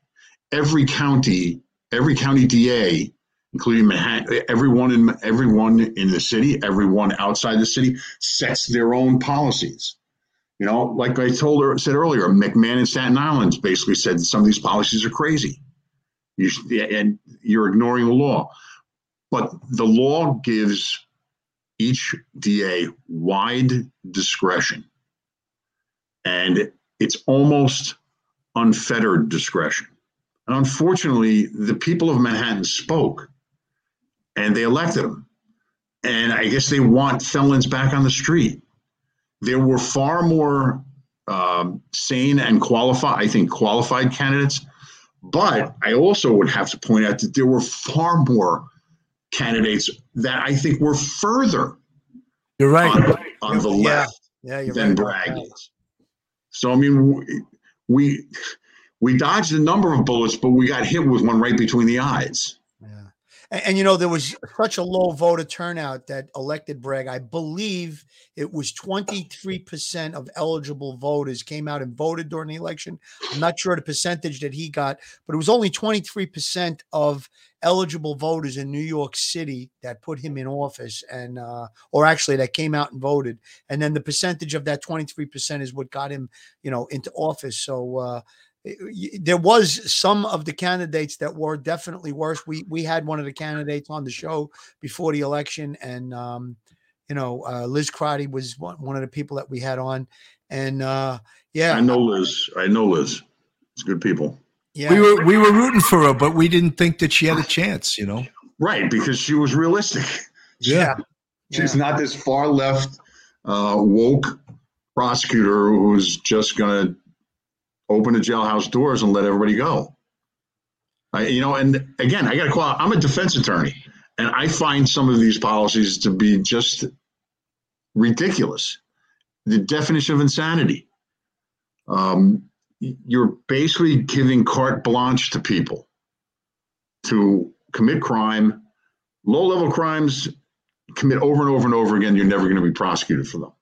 Speaker 3: Every county, every county DA, including Manhattan, everyone in everyone in the city, everyone outside the city, sets their own policies. You know, like I told her said earlier, McMahon in Staten Island basically said some of these policies are crazy. You should, and you're ignoring the law. But the law gives each DA wide discretion, and it's almost unfettered discretion. And unfortunately, the people of Manhattan spoke, and they elected him. And I guess they want felons back on the street there were far more um, sane and qualified, I think, qualified candidates. But I also would have to point out that there were far more candidates that I think were further
Speaker 1: You're right.
Speaker 3: on, on the
Speaker 2: Yeah.
Speaker 3: left
Speaker 2: yeah, you're
Speaker 3: than
Speaker 2: right.
Speaker 3: Bragg is. So, I mean, we we dodged a number of bullets, but we got hit with one right between the eyes.
Speaker 2: And, and, you know, there was such a low voter turnout that elected Bragg. I believe it was 23% of eligible voters came out and voted during the election. I'm not sure the percentage that he got, but it was only 23% of eligible voters in New York City that put him in office and uh, or actually that came out and voted. And then the percentage of that 23% is what got him, you know, into office. So uh, there was some of the candidates that were definitely worse. We we had one of the candidates on the show before the election, and um, you know, uh, Liz Crotty was one, one of the people that we had on, and uh, yeah,
Speaker 3: I know Liz. I know Liz. It's good people.
Speaker 1: Yeah, we were we were rooting for her, but we didn't think that she had a chance. You know,
Speaker 3: right? Because she was realistic.
Speaker 1: Yeah,
Speaker 3: she's yeah. not this far left uh, woke prosecutor who's just going to open the jailhouse doors and let everybody go. I, you know, and again, I got to call I'm a defense attorney, and I find some of these policies to be just ridiculous. The definition of insanity. Um, you're basically giving carte blanche to people to commit crime, low level crimes, commit over and over and over again. You're never going to be prosecuted for them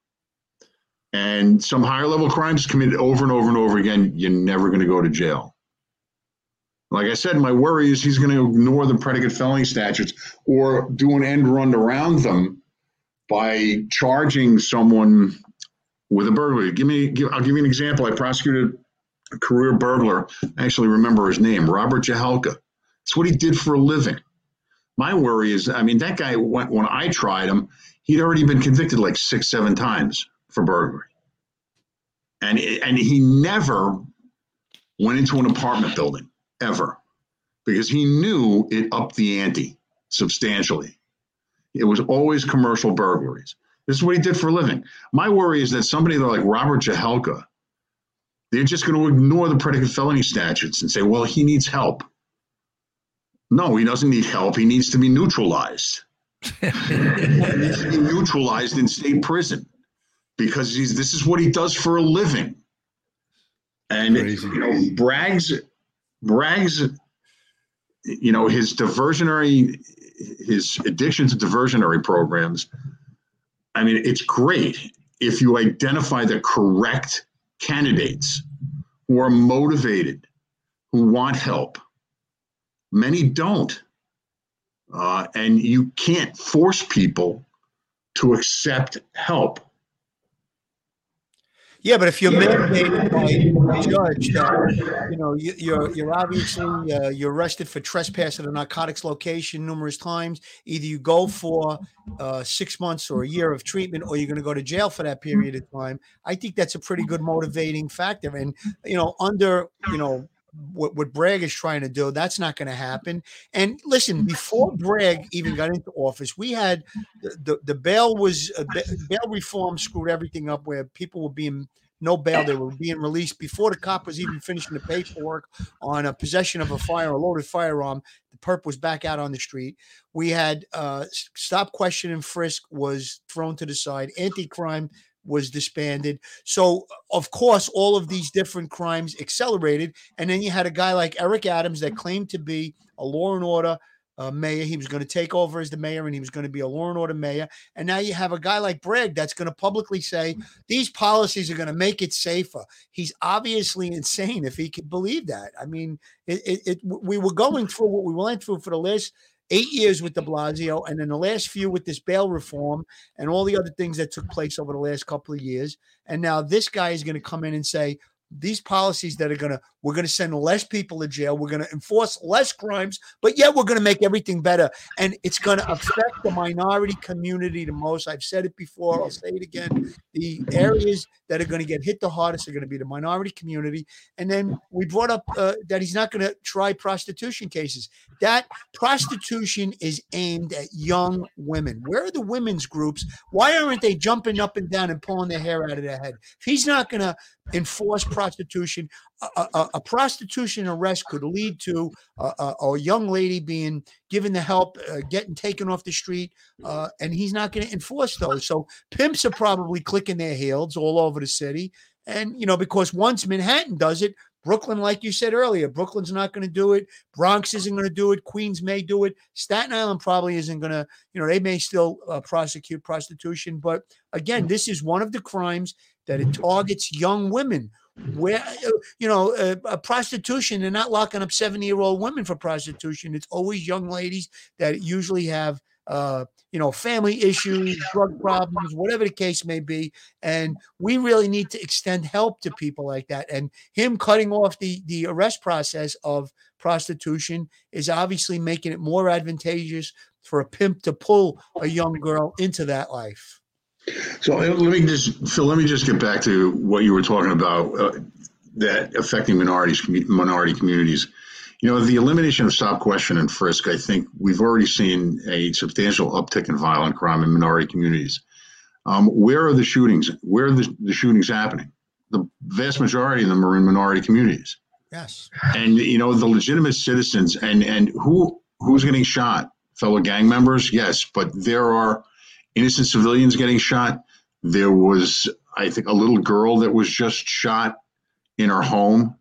Speaker 3: and some higher level crimes committed over and over and over again, you're never going to go to jail. Like I said, my worry is he's going to ignore the predicate felony statutes or do an end run around them by charging someone with a burglary. Give me, give, I'll give you an example. I prosecuted a career burglar. I actually remember his name, Robert Jahelka. It's what he did for a living. My worry is, I mean, that guy, when I tried him, he'd already been convicted like six, seven times for burglary. And, and he never went into an apartment building ever because he knew it upped the ante substantially. It was always commercial burglaries. This is what he did for a living. My worry is that somebody like Robert Jahelka, they're just going to ignore the predicate felony statutes and say, well, he needs help. No, he doesn't need help. He needs to be neutralized. he needs to be neutralized in state prison because he's this is what he does for a living. And Crazy. you know, Bragg's Bragg's you know, his diversionary his addiction to diversionary programs. I mean, it's great if you identify the correct candidates who are motivated, who want help. Many don't. Uh, and you can't force people to accept help.
Speaker 2: Yeah, but if you're mandated by a judge that you know you, you're you're obviously uh, you're arrested for trespass at a narcotics location numerous times. Either you go for uh, six months or a year of treatment, or you're going to go to jail for that period of time. I think that's a pretty good motivating factor. And you know, under you know what, what Bragg is trying to do, that's not going to happen. And listen, before Bragg even got into office, we had the, the, the bail was uh, bail reform screwed everything up where people were being no bail. They were being released before the cop was even finishing the paperwork on a possession of a fire, a loaded firearm. The perp was back out on the street. We had uh, stop, question, and frisk was thrown to the side. Anti-crime was disbanded. So, of course, all of these different crimes accelerated. And then you had a guy like Eric Adams that mm-hmm. claimed to be a law and order uh, mayor. He was going to take over as the mayor and he was going to be a law and order mayor. And now you have a guy like Bragg that's going to publicly say mm-hmm. these policies are going to make it safer. He's obviously insane if he could believe that. I mean, it, it, it we were going mm-hmm. through what we went through for the last eight years with de Blasio, and then the last few with this bail reform and all the other things that took place over the last couple of years. And now this guy is going to come in and say, these policies that are going to we're going to send less people to jail we're going to enforce less crimes but yet we're going to make everything better. And it's going to affect the minority community the most. I've said it before i'll say it again. The areas that are going to get hit the hardest are going to be the minority community. And then we brought up uh, that he's not going to try prostitution cases. That prostitution is aimed at young women. Where are the women's groups? Why aren't they jumping up and down and pulling their hair out of their head? If he's not going to enforce prostitution. A, a, a, prostitution arrest could lead to a, a young lady being given the help, uh, getting taken off the street, uh, and he's not going to enforce those. So pimps are probably clicking their heels all over the city, And, you know, because once Manhattan does it, Brooklyn, like you said earlier, Brooklyn's not going to do it. Bronx isn't going to do it. Queens may do it. Staten Island probably isn't going to, you know, they may still uh, prosecute prostitution. But again, this is one of the crimes that it targets young women. Where, you know, uh, prostitution, they're not locking up 70 year old women for prostitution. It's always young ladies that usually have uh, you know, family issues, drug problems, whatever the case may be. And we really need to extend help to people like that. And him cutting off the the arrest process of prostitution is obviously making it more advantageous for a pimp to pull a young girl into that life.
Speaker 3: So uh, let me just, Phil, let me just get back to what you were talking about uh, that affecting minorities, minority communities. You know, the elimination of stop, question, and frisk, I think we've already seen a substantial uptick in violent crime in minority communities. Um, where are the shootings? Where are the, the shootings happening? The vast majority of them are in minority communities.
Speaker 2: Yes.
Speaker 3: And you know, the legitimate citizens and and who who's getting shot? Fellow gang members, yes, but there are innocent civilians getting shot. There was, I think, a little girl that was just shot in her home.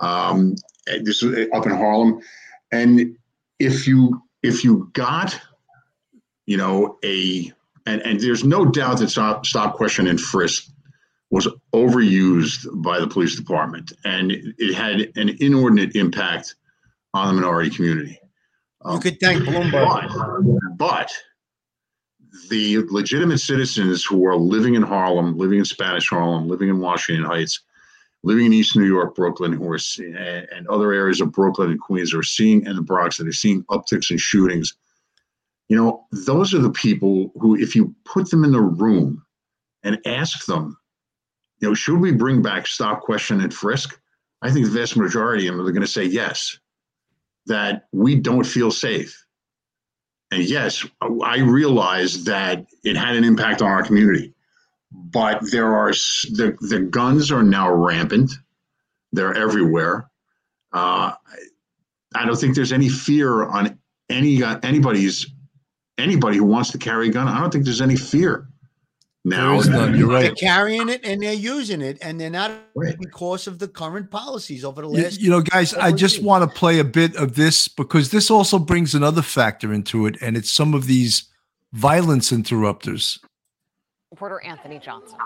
Speaker 3: Um, this is up in Harlem, and if you if you got, you know, a and and there's no doubt that stop, stop question and frisk was overused by the police department, and it had an inordinate impact on the minority community.
Speaker 2: You um, could thank Bloomberg.
Speaker 3: But, but the legitimate citizens who are living in Harlem, living in Spanish Harlem, living in Washington Heights, living in East New York, Brooklyn, who are and other areas of Brooklyn and Queens are seeing and the Bronx that are seeing upticks in shootings. You know, those are the people who, if you put them in the room and ask them, you know, should we bring back stop, question, and frisk? I think the vast majority of them are going to say yes, that we don't feel safe. And yes, I realize that it had an impact on our community but there are the the guns are now rampant. They're everywhere. Uh, I don't think there's any fear on any uh, anybody's anybody who wants to carry a gun. I don't think there's any fear now.
Speaker 1: There is none. You're right.
Speaker 2: They're carrying it and they're using it, and they're not right. because of the current policies over the last.
Speaker 1: You, you know, guys, I just years. want to play a bit of this because this also brings another factor into it, and it's some of these violence interrupters
Speaker 4: Reporter Anthony Johnson.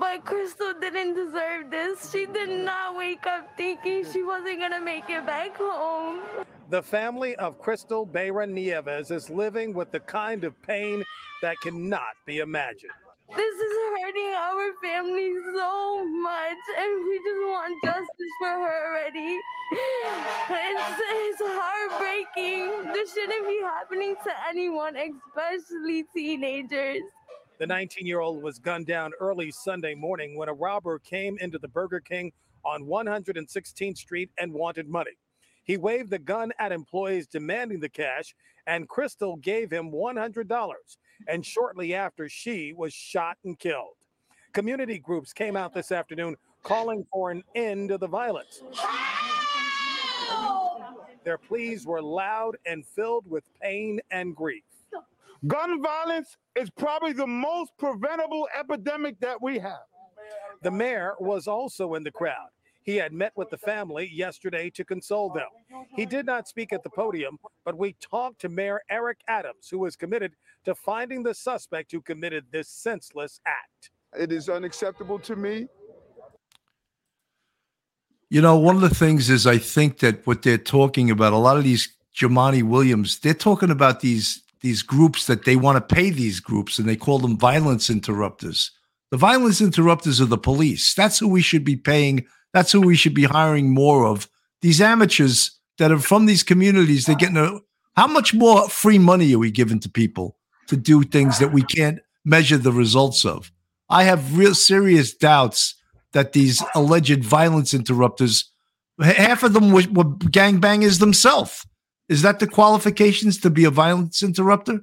Speaker 7: But Kristal didn't deserve this. She did not wake up thinking she wasn't going to make it back home.
Speaker 8: The family of Kristal Bayron-Nieves is living with the kind of pain that cannot be imagined.
Speaker 7: This is hurting our family so much, and we just want justice for her already. It's, it's heartbreaking. This shouldn't be happening to anyone, especially teenagers.
Speaker 8: The 19 year old was gunned down early Sunday morning when a robber came into the Burger King on 116th Street and wanted money. He waved the gun at employees demanding the cash, and Kristal gave him $100. And shortly after, she was shot and killed. Community groups came out this afternoon calling for an end to the violence. Their pleas were loud and filled with pain and grief.
Speaker 9: Gun violence is probably the most preventable epidemic that we have.
Speaker 8: The mayor was also in the crowd. He had met with the family yesterday to console them. He did not speak at the podium, but we talked to Mayor Eric Adams, who is committed to finding the suspect who committed this senseless act.
Speaker 9: It is unacceptable to me.
Speaker 1: You know, one of the things is I think that what they're talking about, a lot of these Jumaane Williams, they're talking about these these groups that they want to pay these groups and they call them violence interrupters. The violence interrupters are the police. That's who we should be paying. That's who we should be hiring more of. These amateurs that are from these communities, they're getting a how much more free money are we giving to people to do things that we can't measure the results of? I have real serious doubts that these alleged violence interrupters, half of them were, were gangbangers themselves. Is that the qualifications to be a violence interrupter?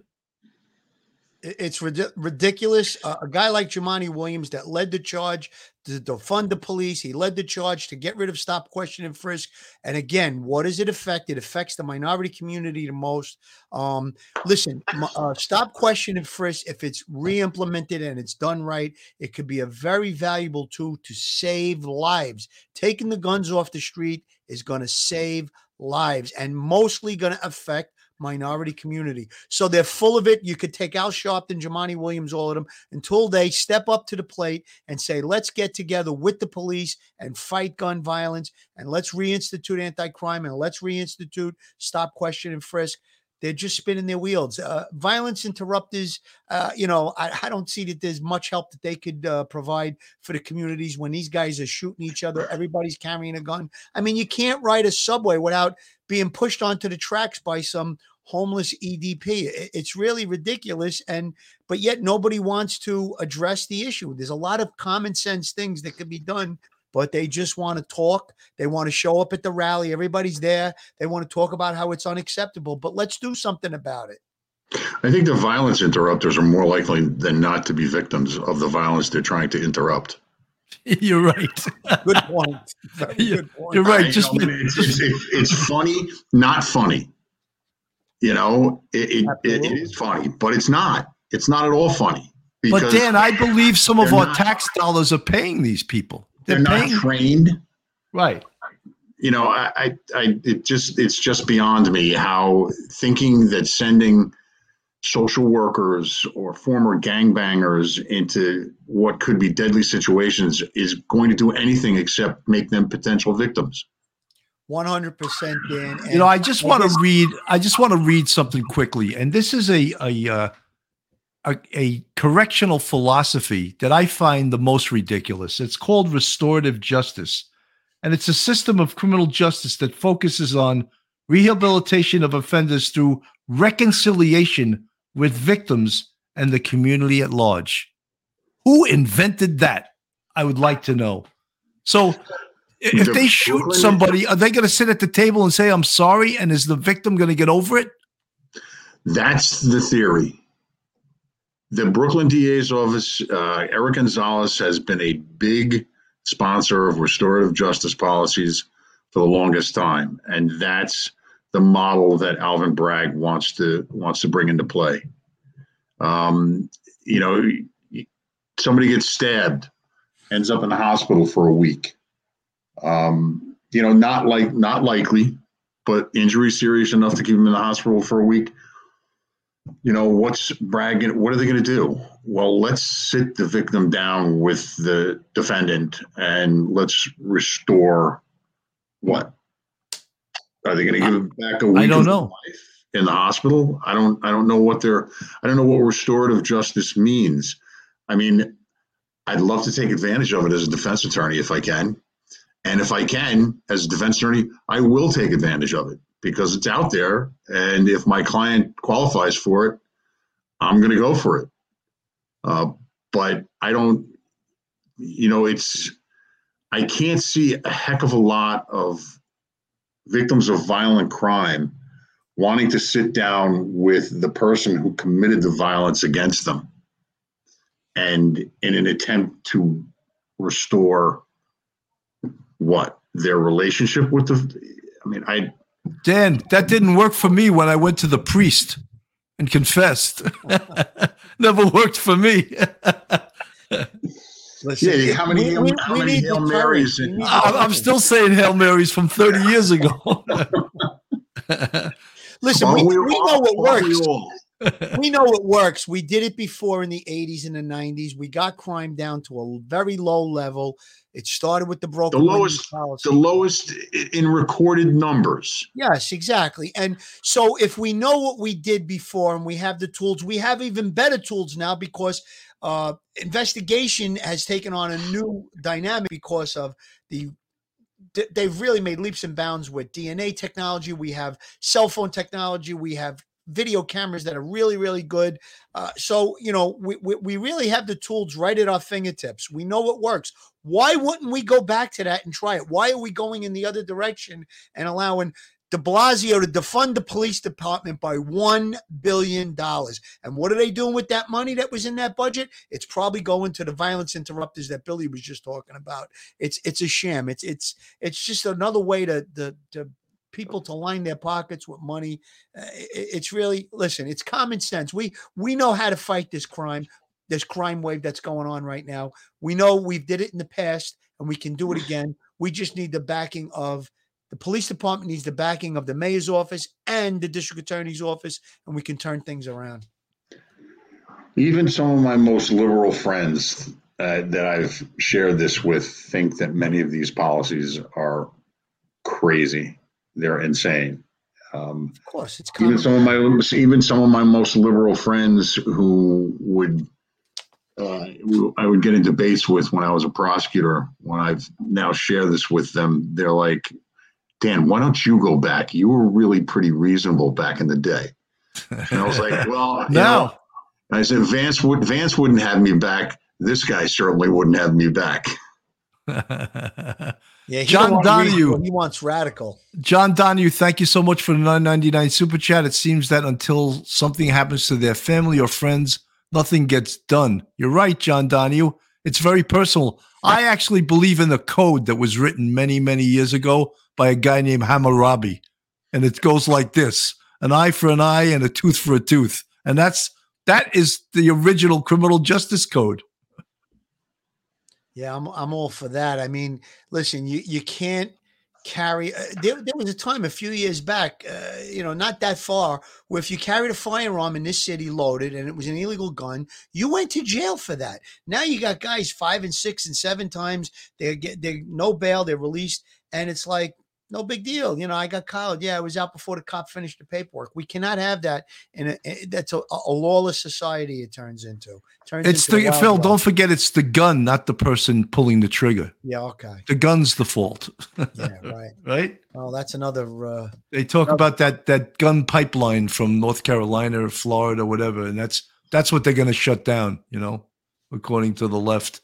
Speaker 2: It's ridiculous. Uh, a guy like Jumaane Williams that led the charge to defund the police. He led the charge to get rid of stop, question, and frisk. And again, what does it affect? It affects the minority community the most. Um, listen, uh, stop, question, and frisk. If it's re-implemented and it's done right, it could be a very valuable tool to save lives. Taking the guns off the street is going to save lives and mostly going to affect minority community. So they're full of it. You could take Al Sharpton, Jumaane Williams, all of them until they step up to the plate and say, let's get together with the police and fight gun violence and let's reinstitute anti-crime and let's reinstitute stop, question, and frisk. They're just spinning their wheels. Uh, violence interrupters, uh, you know, I, I, don't see that there's much help that they could uh, provide for the communities when these guys are shooting each other. Everybody's carrying a gun. I mean, you can't ride a subway without being pushed onto the tracks by some homeless EDP. It's really ridiculous. And, but yet nobody wants to address the issue. There's a lot of common sense things that could be done but they just want to talk. They want to show up at the rally. Everybody's there. They want to talk about how it's unacceptable, but let's do something about it.
Speaker 3: I think the violence interrupters are more likely than not to be victims of the violence they're trying to interrupt.
Speaker 1: You're right.
Speaker 2: good point.
Speaker 1: You're,
Speaker 2: good point.
Speaker 1: you're right.
Speaker 3: I
Speaker 1: Just,
Speaker 3: know, it's, it's, it's, it's funny, not funny. You know, it, it, it, it is funny, but it's not. It's not at all funny.
Speaker 1: but Dan, I believe some of our
Speaker 3: not-
Speaker 1: tax dollars are paying these people.
Speaker 3: they're
Speaker 1: They're
Speaker 3: not trained.
Speaker 1: right?
Speaker 3: you know, I, I, I, it just, it's just beyond me how thinking that sending social workers or former gangbangers into what could be deadly situations is going to do anything except make them potential victims.
Speaker 2: 100% Dan.
Speaker 1: You know, I just want to read. I just want to read something quickly, and this is a a, uh, a a correctional philosophy that I find the most ridiculous. It's called restorative justice, and it's a system of criminal justice that focuses on rehabilitation of offenders through reconciliation with victims and the community at large. Who invented that? I would like to know. So, if
Speaker 3: The
Speaker 1: they shoot somebody, are they going to sit at the table and say, I'm sorry? And is the victim going to get over it?
Speaker 3: That's the theory. The Brooklyn DA's office, uh, Eric Gonzalez, has been a big sponsor of restorative justice policies for the longest time, and that's the model that Alvin Bragg wants to wants to bring into play. Um, you know, somebody gets stabbed, ends up in the hospital for a week. Um, you know, not like not likely, but injury serious enough to keep him in the hospital for a week you know what's bragging what are they going to do well let's sit the victim down with the defendant and let's restore what are they going to give him back a week
Speaker 1: don't
Speaker 3: of
Speaker 1: know.
Speaker 3: life in the hospital i don't i don't know what they're i don't know what restorative justice means i mean i'd love to take advantage of it as a defense attorney if i can and if i can as a defense attorney i will take advantage of it because it's out there. And if my client qualifies for it, I'm going to go for it. Uh, but I don't, you know, it's, I can't see a heck of a lot of victims of violent crime wanting to sit down with the person who committed the violence against them and in an attempt to restore what their relationship with the i mean i
Speaker 1: Dan, that didn't work for me when I went to the priest and confessed. Never worked for me.
Speaker 2: Listen,
Speaker 3: Yeah, how many-
Speaker 2: we, we,
Speaker 3: how
Speaker 2: we
Speaker 3: many Hail Marys
Speaker 2: courage. We
Speaker 3: and-
Speaker 2: need the
Speaker 1: I'm I'm still saying Hail Marys from 30 years ago.
Speaker 2: Listen,
Speaker 3: Aren't
Speaker 2: we,
Speaker 3: we
Speaker 2: we
Speaker 3: all-
Speaker 2: know what
Speaker 3: aren't we
Speaker 2: works. we know it works. We did it before in the 80s and the 90s. We got crime down to a very low level. It started with the broken
Speaker 3: The lowest-
Speaker 2: policy.
Speaker 3: the lowest in recorded numbers.
Speaker 2: Yes, exactly. And so if we know what we did before and we have the tools, we have even better tools now because uh, investigation has taken on a new dynamic because of the they've really made leaps and bounds with DNA technology. We have cell phone technology. We have video cameras that are really, really good. Uh, so, you know, we, we, we really have the tools right at our fingertips. We know what works. Why wouldn't we go back to that and try it? Why are we going in the other direction and allowing De Blasio to defund the police department by $1 billion. And what are they doing with that money that was in that budget? It's probably going to the violence interrupters that Billy was just talking about. It's it's a sham. It's it's it's just another way to to, to people to line their pockets with money. Uh, it- it's really listen. It's common sense. We we know how to fight this crime, this crime wave that's going on right now. We know we've did it in the past, and we can do it again. We just need the backing of the police department needs the backing of the mayor's office and the district attorney's office, and we can turn things around.
Speaker 3: Even some of my most liberal friends uh, that I've shared this with think that many of these policies are crazy. They're insane. Um,
Speaker 2: Of course, it's
Speaker 3: even
Speaker 2: common.
Speaker 3: some of my even some of my most liberal friends who would uh, I would get in debates with when I was a prosecutor. When I've now share this with them, they're like, "Dan, why don't you go back? You were really pretty reasonable back in the day." And I was like, "Well, you
Speaker 1: No.
Speaker 3: know," I said, "Vance would Vance wouldn't have me back. This guy certainly wouldn't have me back."
Speaker 2: Yeah,
Speaker 1: John
Speaker 2: don't
Speaker 1: Donahue.
Speaker 2: He wants radical.
Speaker 1: John Donahue, thank you so much for the 999 super chat. It seems that until something happens to their family or friends, nothing gets done. You're right, John Donahue. It's very personal. I actually believe in the code that was written many, many years ago by a guy named Hammurabi. And it goes like this an eye for an eye and a tooth for a tooth. And that's that is the original criminal justice code.
Speaker 2: Yeah, I'm I'm all for that. I mean, listen, you you can't carry. Uh, there, there was a time a few years back, uh, you know, not that far, where if you carried a firearm in this city loaded and it was an illegal gun, you went to jail for that. Now you got guys five and six and seven times. They get they no bail, they're released, and it's like no big deal. You know, I got collared. Yeah, I was out before the cop finished the paperwork. We cannot have that, and that's a, a lawless society. It turns into. Turns
Speaker 1: It's
Speaker 2: into
Speaker 1: the Phil,
Speaker 2: West.
Speaker 1: don't forget it's the gun, not the person pulling the trigger.
Speaker 2: Yeah. Okay.
Speaker 1: The gun's the fault.
Speaker 2: Yeah. Right.
Speaker 1: right?
Speaker 2: Oh, that's another. Uh,
Speaker 1: They talk about that that gun pipeline from North Carolina or Florida, whatever, and that's that's what they're going to shut down. You know, according to the left.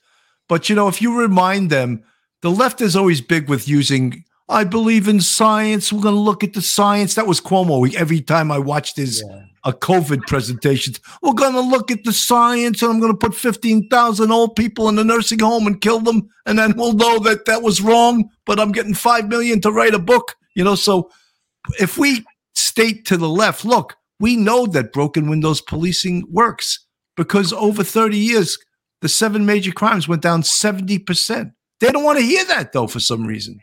Speaker 1: But you know, if you remind them, the left is always big with using. I believe in science. We're going to look at the science. That was Cuomo. Every time I watched his a uh, COVID presentations, we're going to look at the science, and I'm going to put fifteen thousand old people in the nursing home and kill them, and then we'll know that that was wrong. But I'm getting five million to write a book. You know, so if we state to the left, look, we know that broken windows policing works because over 30 years, the seven major crimes went down 70%. They don't want to hear that though, for some reason.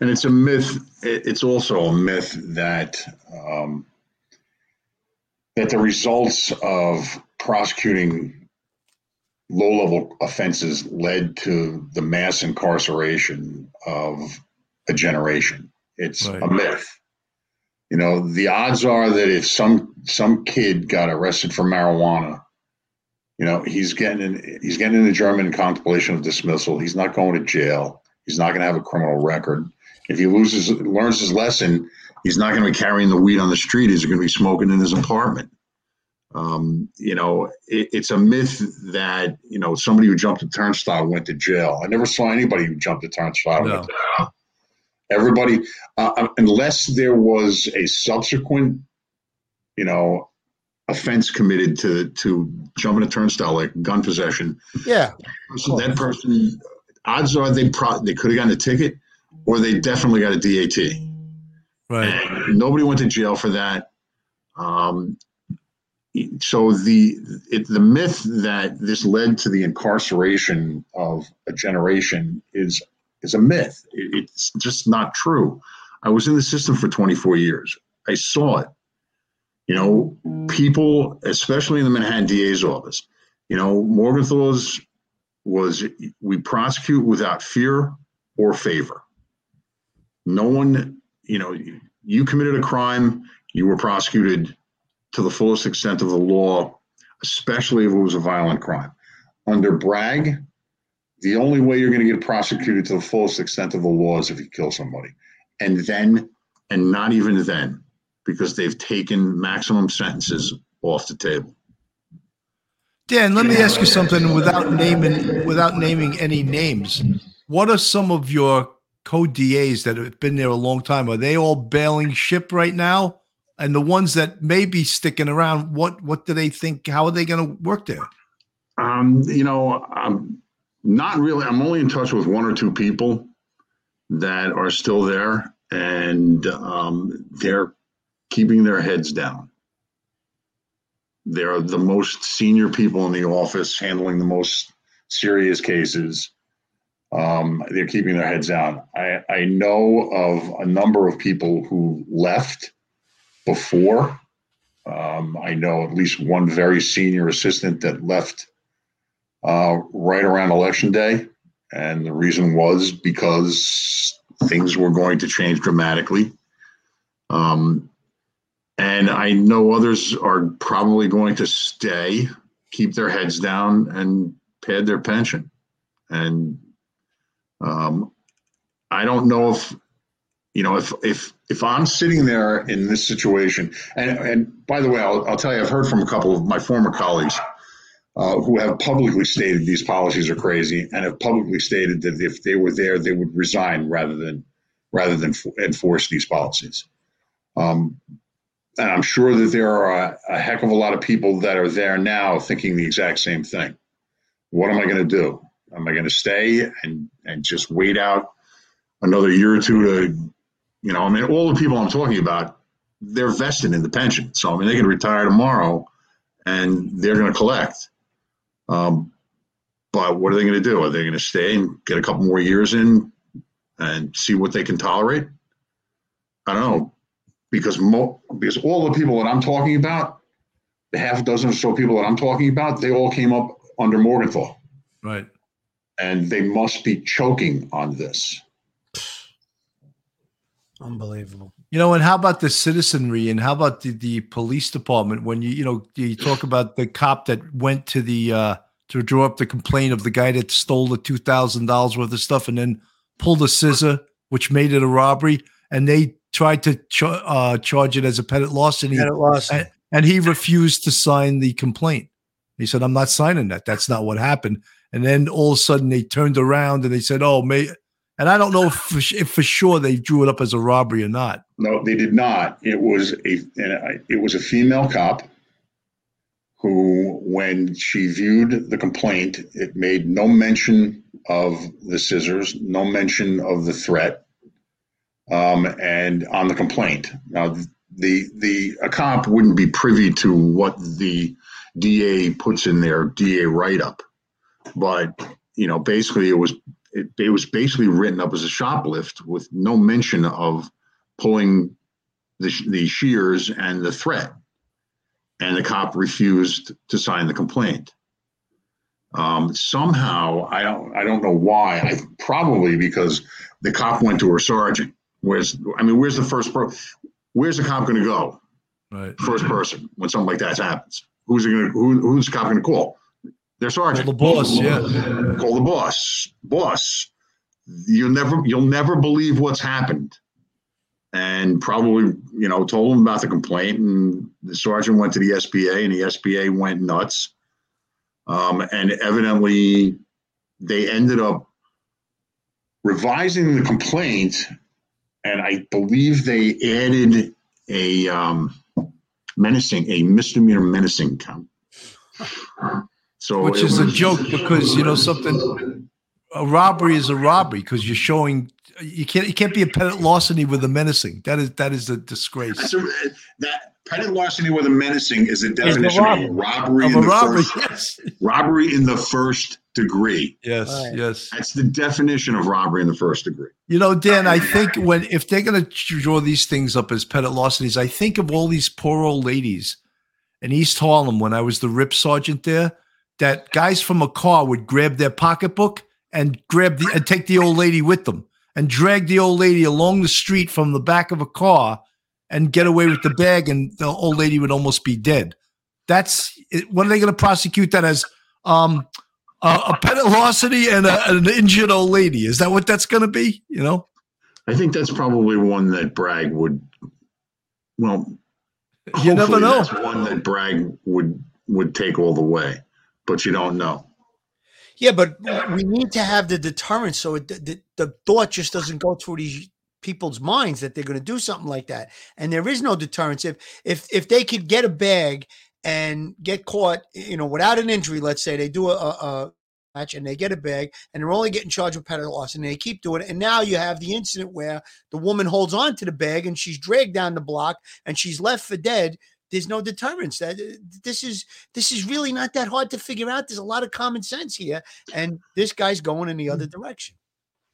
Speaker 3: And it's a myth. It's also a myth that um, that the results of prosecuting low-level offenses led to the mass incarceration of a generation. It's a myth. You know, the odds are that if some some kid got arrested for marijuana, you know, he's getting in, he's getting in the adjournment contemplation of dismissal. He's not going to jail. He's not going to have a criminal record. If he loses, learns his lesson, he's not going to be carrying the weed on the street. He's going to be smoking in his apartment. Um, you know, it, it's a myth that you know somebody who jumped a turnstile went to jail. I never saw anybody who jumped a turnstile. and went. Everybody, uh, unless there was a subsequent, you know, offense committed to to jumping a turnstile, like gun possession,
Speaker 2: yeah.
Speaker 3: so that person, odds are they pro- they could have gotten a ticket, or they definitely got a DAT.
Speaker 1: Right.
Speaker 3: And nobody went to jail for that. Um, so the it, the myth that this led to the incarceration of a generation is is a myth. It, it's just not true. I was in the system for 24 years. I saw it. You know, people, especially in the Manhattan DA's office, you know, Morgenthau's was we prosecute without fear or favor. No one, you know, you committed a crime, you were prosecuted to the fullest extent of the law, especially if it was a violent crime. Under Bragg, the only way you're going to get prosecuted to the fullest extent of the law is if you kill somebody. And then, and not even then, because they've taken maximum sentences off the table.
Speaker 1: Dan, let me ask you something without naming without naming any names. What are some of your co DAs that have been there a long time, are they all bailing ship right now? And the ones that may be sticking around, what what do they think? How are they going to work there?
Speaker 3: Um, you know, I'm not really. I'm only in touch with one or two people that are still there, and um, they're keeping their heads down. They're the most senior people in the office, handling the most serious cases. Um, they're keeping their heads down. I, I know of a number of people who left before. Um, I know at least one very senior assistant that left uh, right around election day. And the reason was because things were going to change dramatically. Um, and I know others are probably going to stay, keep their heads down, and pay their pension. And um, I don't know if you know if if if I'm sitting there in this situation, and and by the way, I'll, I'll tell you, I've heard from a couple of my former colleagues uh, who have publicly stated these policies are crazy, and have publicly stated that if they were there, they would resign rather than rather than enforce these policies. Um, and I'm sure that there are a, a, heck of a lot of people that are there now thinking the exact same thing. What am I going to do? Am I going to stay and, and just wait out another year or two to, you know, I mean, all the people I'm talking about, they're vested in the pension. So, I mean, they can retire tomorrow and they're going to collect. Um, but what are they going to do? Are they going to stay and get a couple more years in and see what they can tolerate? I don't know because mo- because all the people that I'm talking about, the half a dozen or so people that I'm talking about, they all came up under Morgenthau.
Speaker 1: Right.
Speaker 3: And they must be choking on this.
Speaker 2: Unbelievable.
Speaker 1: You know, and how about the citizenry and how about the, the police department when you, you know, you talk about the cop that went to the, uh, to draw up the complaint of the guy that stole the $2,000 worth of stuff and then pulled a scissor, which made it a robbery. And they tried to ch- uh, charge it as a petit larceny.
Speaker 2: Petit larceny.
Speaker 1: And, and he refused to sign the complaint. He said, I'm not signing that. That's not what happened. And then all of a sudden they turned around and they said, oh, may, and I don't know if for, if for sure they drew it up as a robbery or not.
Speaker 3: No, they did not. It was a it was a female cop who, when she viewed the complaint, it made no mention of the scissors, no mention of the threat, um, and on the complaint. Now, the the a cop wouldn't be privy to what the DA puts in their DA write up, but you know, basically it was it, it was basically written up as a shoplift with no mention of pulling the, the shears and the threat. And the cop refused to sign the complaint. Um, somehow, I don't, I don't know why. I probably because the cop went to her sergeant. Where's, I mean, where's the first pro? Where's the cop going to go?
Speaker 1: Right.
Speaker 3: First person when something like that happens. Who's going to? Who, who's the cop going to call? Their sergeant.
Speaker 1: Call the boss. Yeah.
Speaker 3: Call the boss. Boss. You'll never, you'll never believe what's happened. And probably, you know, told him about the complaint, and the sergeant went to the SBA, and the SBA went nuts. Um, and evidently, they ended up revising the complaint, and I believe they added a um, menacing, a misdemeanor menacing count. So
Speaker 1: Which is a joke because you know something. A robbery is a robbery because you're showing you can't you can't be a petit larceny with a menacing. That is that is a disgrace.
Speaker 3: A, that petit larceny with a menacing is a definition
Speaker 1: robbery.
Speaker 3: of robbery
Speaker 1: Of
Speaker 3: in the
Speaker 1: robbery,
Speaker 3: first robbery in the first degree.
Speaker 1: Yes,
Speaker 2: Right.
Speaker 1: yes.
Speaker 3: That's the definition of robbery in the first degree.
Speaker 1: You know, Dan, I think when if they're going to draw these things up as petit larcenies, I think of all these poor old ladies in East Harlem when I was the RIP sergeant there. That guys from a car would grab their pocketbook and grab the and take the old lady with them and drag the old lady along the street from the back of a car and get away with the bag, and the old lady would almost be dead. That's what are they going to prosecute that as? Um, a, a petit larceny and a, an injured old lady. Is that what that's going to be? You know.
Speaker 3: I think that's probably one that Bragg would. Well,
Speaker 1: You never know.
Speaker 3: That's one that Bragg would would take all the way, but you don't know.
Speaker 2: Yeah, but we need to have the deterrence so it, the, the thought just doesn't go through these people's minds that they're going to do something like that. And there is no deterrence. If if if they could get a bag and get caught, you know, without an injury, let's say they do a, a match and they get a bag and they're only getting charged with petty loss and they keep doing it. And now you have the incident where the woman holds on to the bag and she's dragged down the block and she's left for dead. There's no deterrence. That uh, this is this is really not that hard to figure out. There's a lot of common sense here, and this guy's going in the hmm. other direction.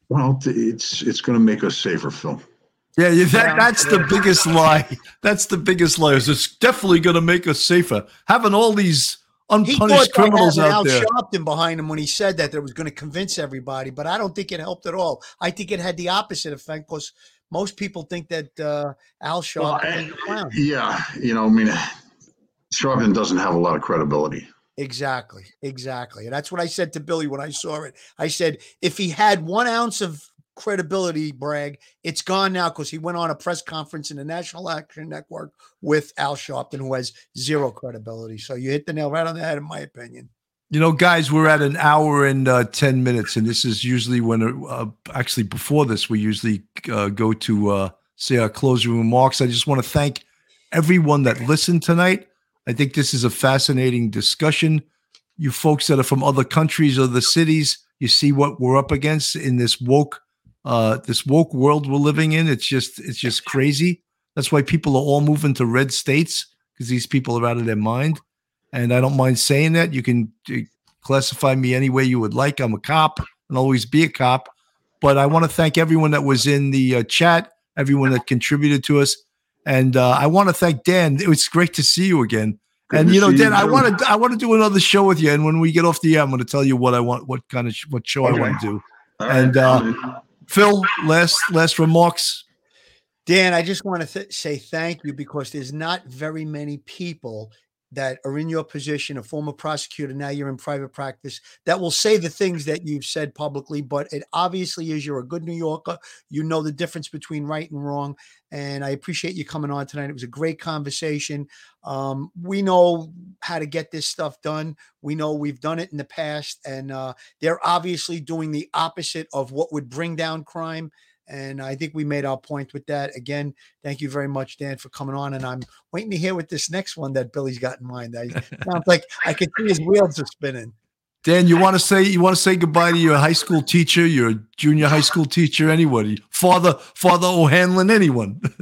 Speaker 3: Well, it's it's going to make us safer, Phil.
Speaker 1: Yeah, yeah that, that's the biggest lie. That's the biggest lie. It's definitely going to make us safer. Having all these unpunished criminals out
Speaker 2: Al
Speaker 1: there.
Speaker 2: Sharpton behind him when he said that that was going to convince everybody, but I don't think it helped at all. I think it had the opposite effect because most people think that uh, Al Sharpton
Speaker 3: Well,
Speaker 2: is
Speaker 3: I-
Speaker 2: a clown.
Speaker 3: yeah, you know, I mean, Sharpton doesn't have a lot of credibility.
Speaker 2: Exactly, exactly. And that's what I said to Billy when I saw it. I said, if he had one ounce of credibility, Bragg, it's gone now because he went on a press conference in the National Action Network with Al Sharpton, who has zero credibility. So you hit the nail right on the head, in my opinion.
Speaker 1: You know, guys, we're at an hour and uh, 10 minutes, and this is usually when, uh, actually, before this, we usually uh, go to uh, say our closing remarks. I just want to thank everyone that listened tonight. I think this is a fascinating discussion. You folks that are from other countries or the cities, you see what we're up against in this woke, uh, this woke world we're living in. It's just, it's just crazy. That's why people are all moving to red states because these people are out of their mind and I don't mind saying that. You can uh, classify me any way you would like. I'm a cop and always be a cop. But I want to thank everyone that was in the uh, chat, everyone that contributed to us, and uh, I want to thank Dan. It was great to see you again.
Speaker 3: Good
Speaker 1: and you know,
Speaker 3: see you
Speaker 1: Dan, I want to I want to do another show with you. And when we get off the air, I'm going to tell you what I want, what kind of sh- what show I want to do.
Speaker 3: All
Speaker 1: And,
Speaker 3: right.
Speaker 1: uh, Phil, last last remarks.
Speaker 2: Dan, I just want to th- say thank you because there's not very many people that are in your position, a former prosecutor, now you're in private practice, that will say the things that you've said publicly. But it obviously is you're a good New Yorker. You know the difference between right and wrong. And I appreciate you coming on tonight. It was a great conversation. Um, we know how to get this stuff done. We know we've done it in the past, and uh, they're obviously doing the opposite of what would bring down crime. And I think we made our point with that. Again, thank you very much, Dan, for coming on. And I'm waiting to hear what this next one that Billy's got in mind. I sounds like I can see his wheels are spinning.
Speaker 1: Dan, you want to say you want to say goodbye to your high school teacher, your junior high school teacher, anybody, Father Father O'Hanlon, anyone.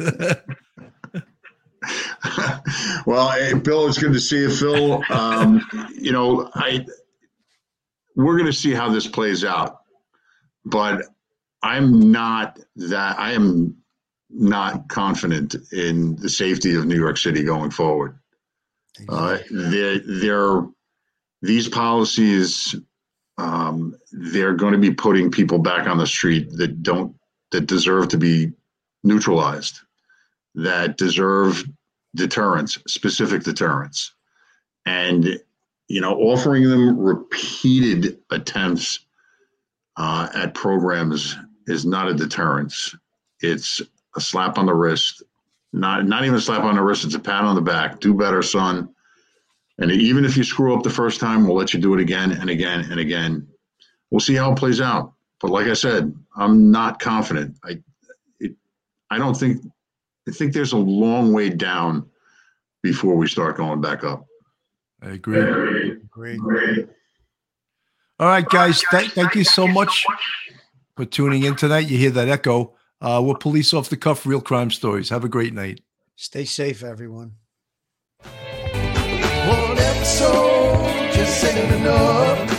Speaker 3: well, hey, Bill, it's good to see you, Phil. Um, you know, I we're going to see how this plays out, but I'm not that I am not confident in the safety of New York City going forward. Uh, there, there, these policies, um, they're going to be putting people back on the street that don't that deserve to be neutralized, that deserve deterrence, specific deterrence, and you know, offering them repeated attempts uh, at programs is not a deterrence. It's a slap on the wrist. Not not even a slap on the wrist. It's a pat on the back. Do better, son. And even if you screw up the first time, we'll let you do it again and again and again. We'll see how it plays out. But like I said, I'm not confident. I it, I don't think I think there's a long way down before we start going back up.
Speaker 1: I agree.
Speaker 2: Great.
Speaker 1: All right, guys. Thank, thank you so much for tuning in tonight. You hear that echo. Uh, we're police off the cuff, real crime stories. Have a great night.
Speaker 2: Stay safe, everyone.
Speaker 10: One episode just ain't enough.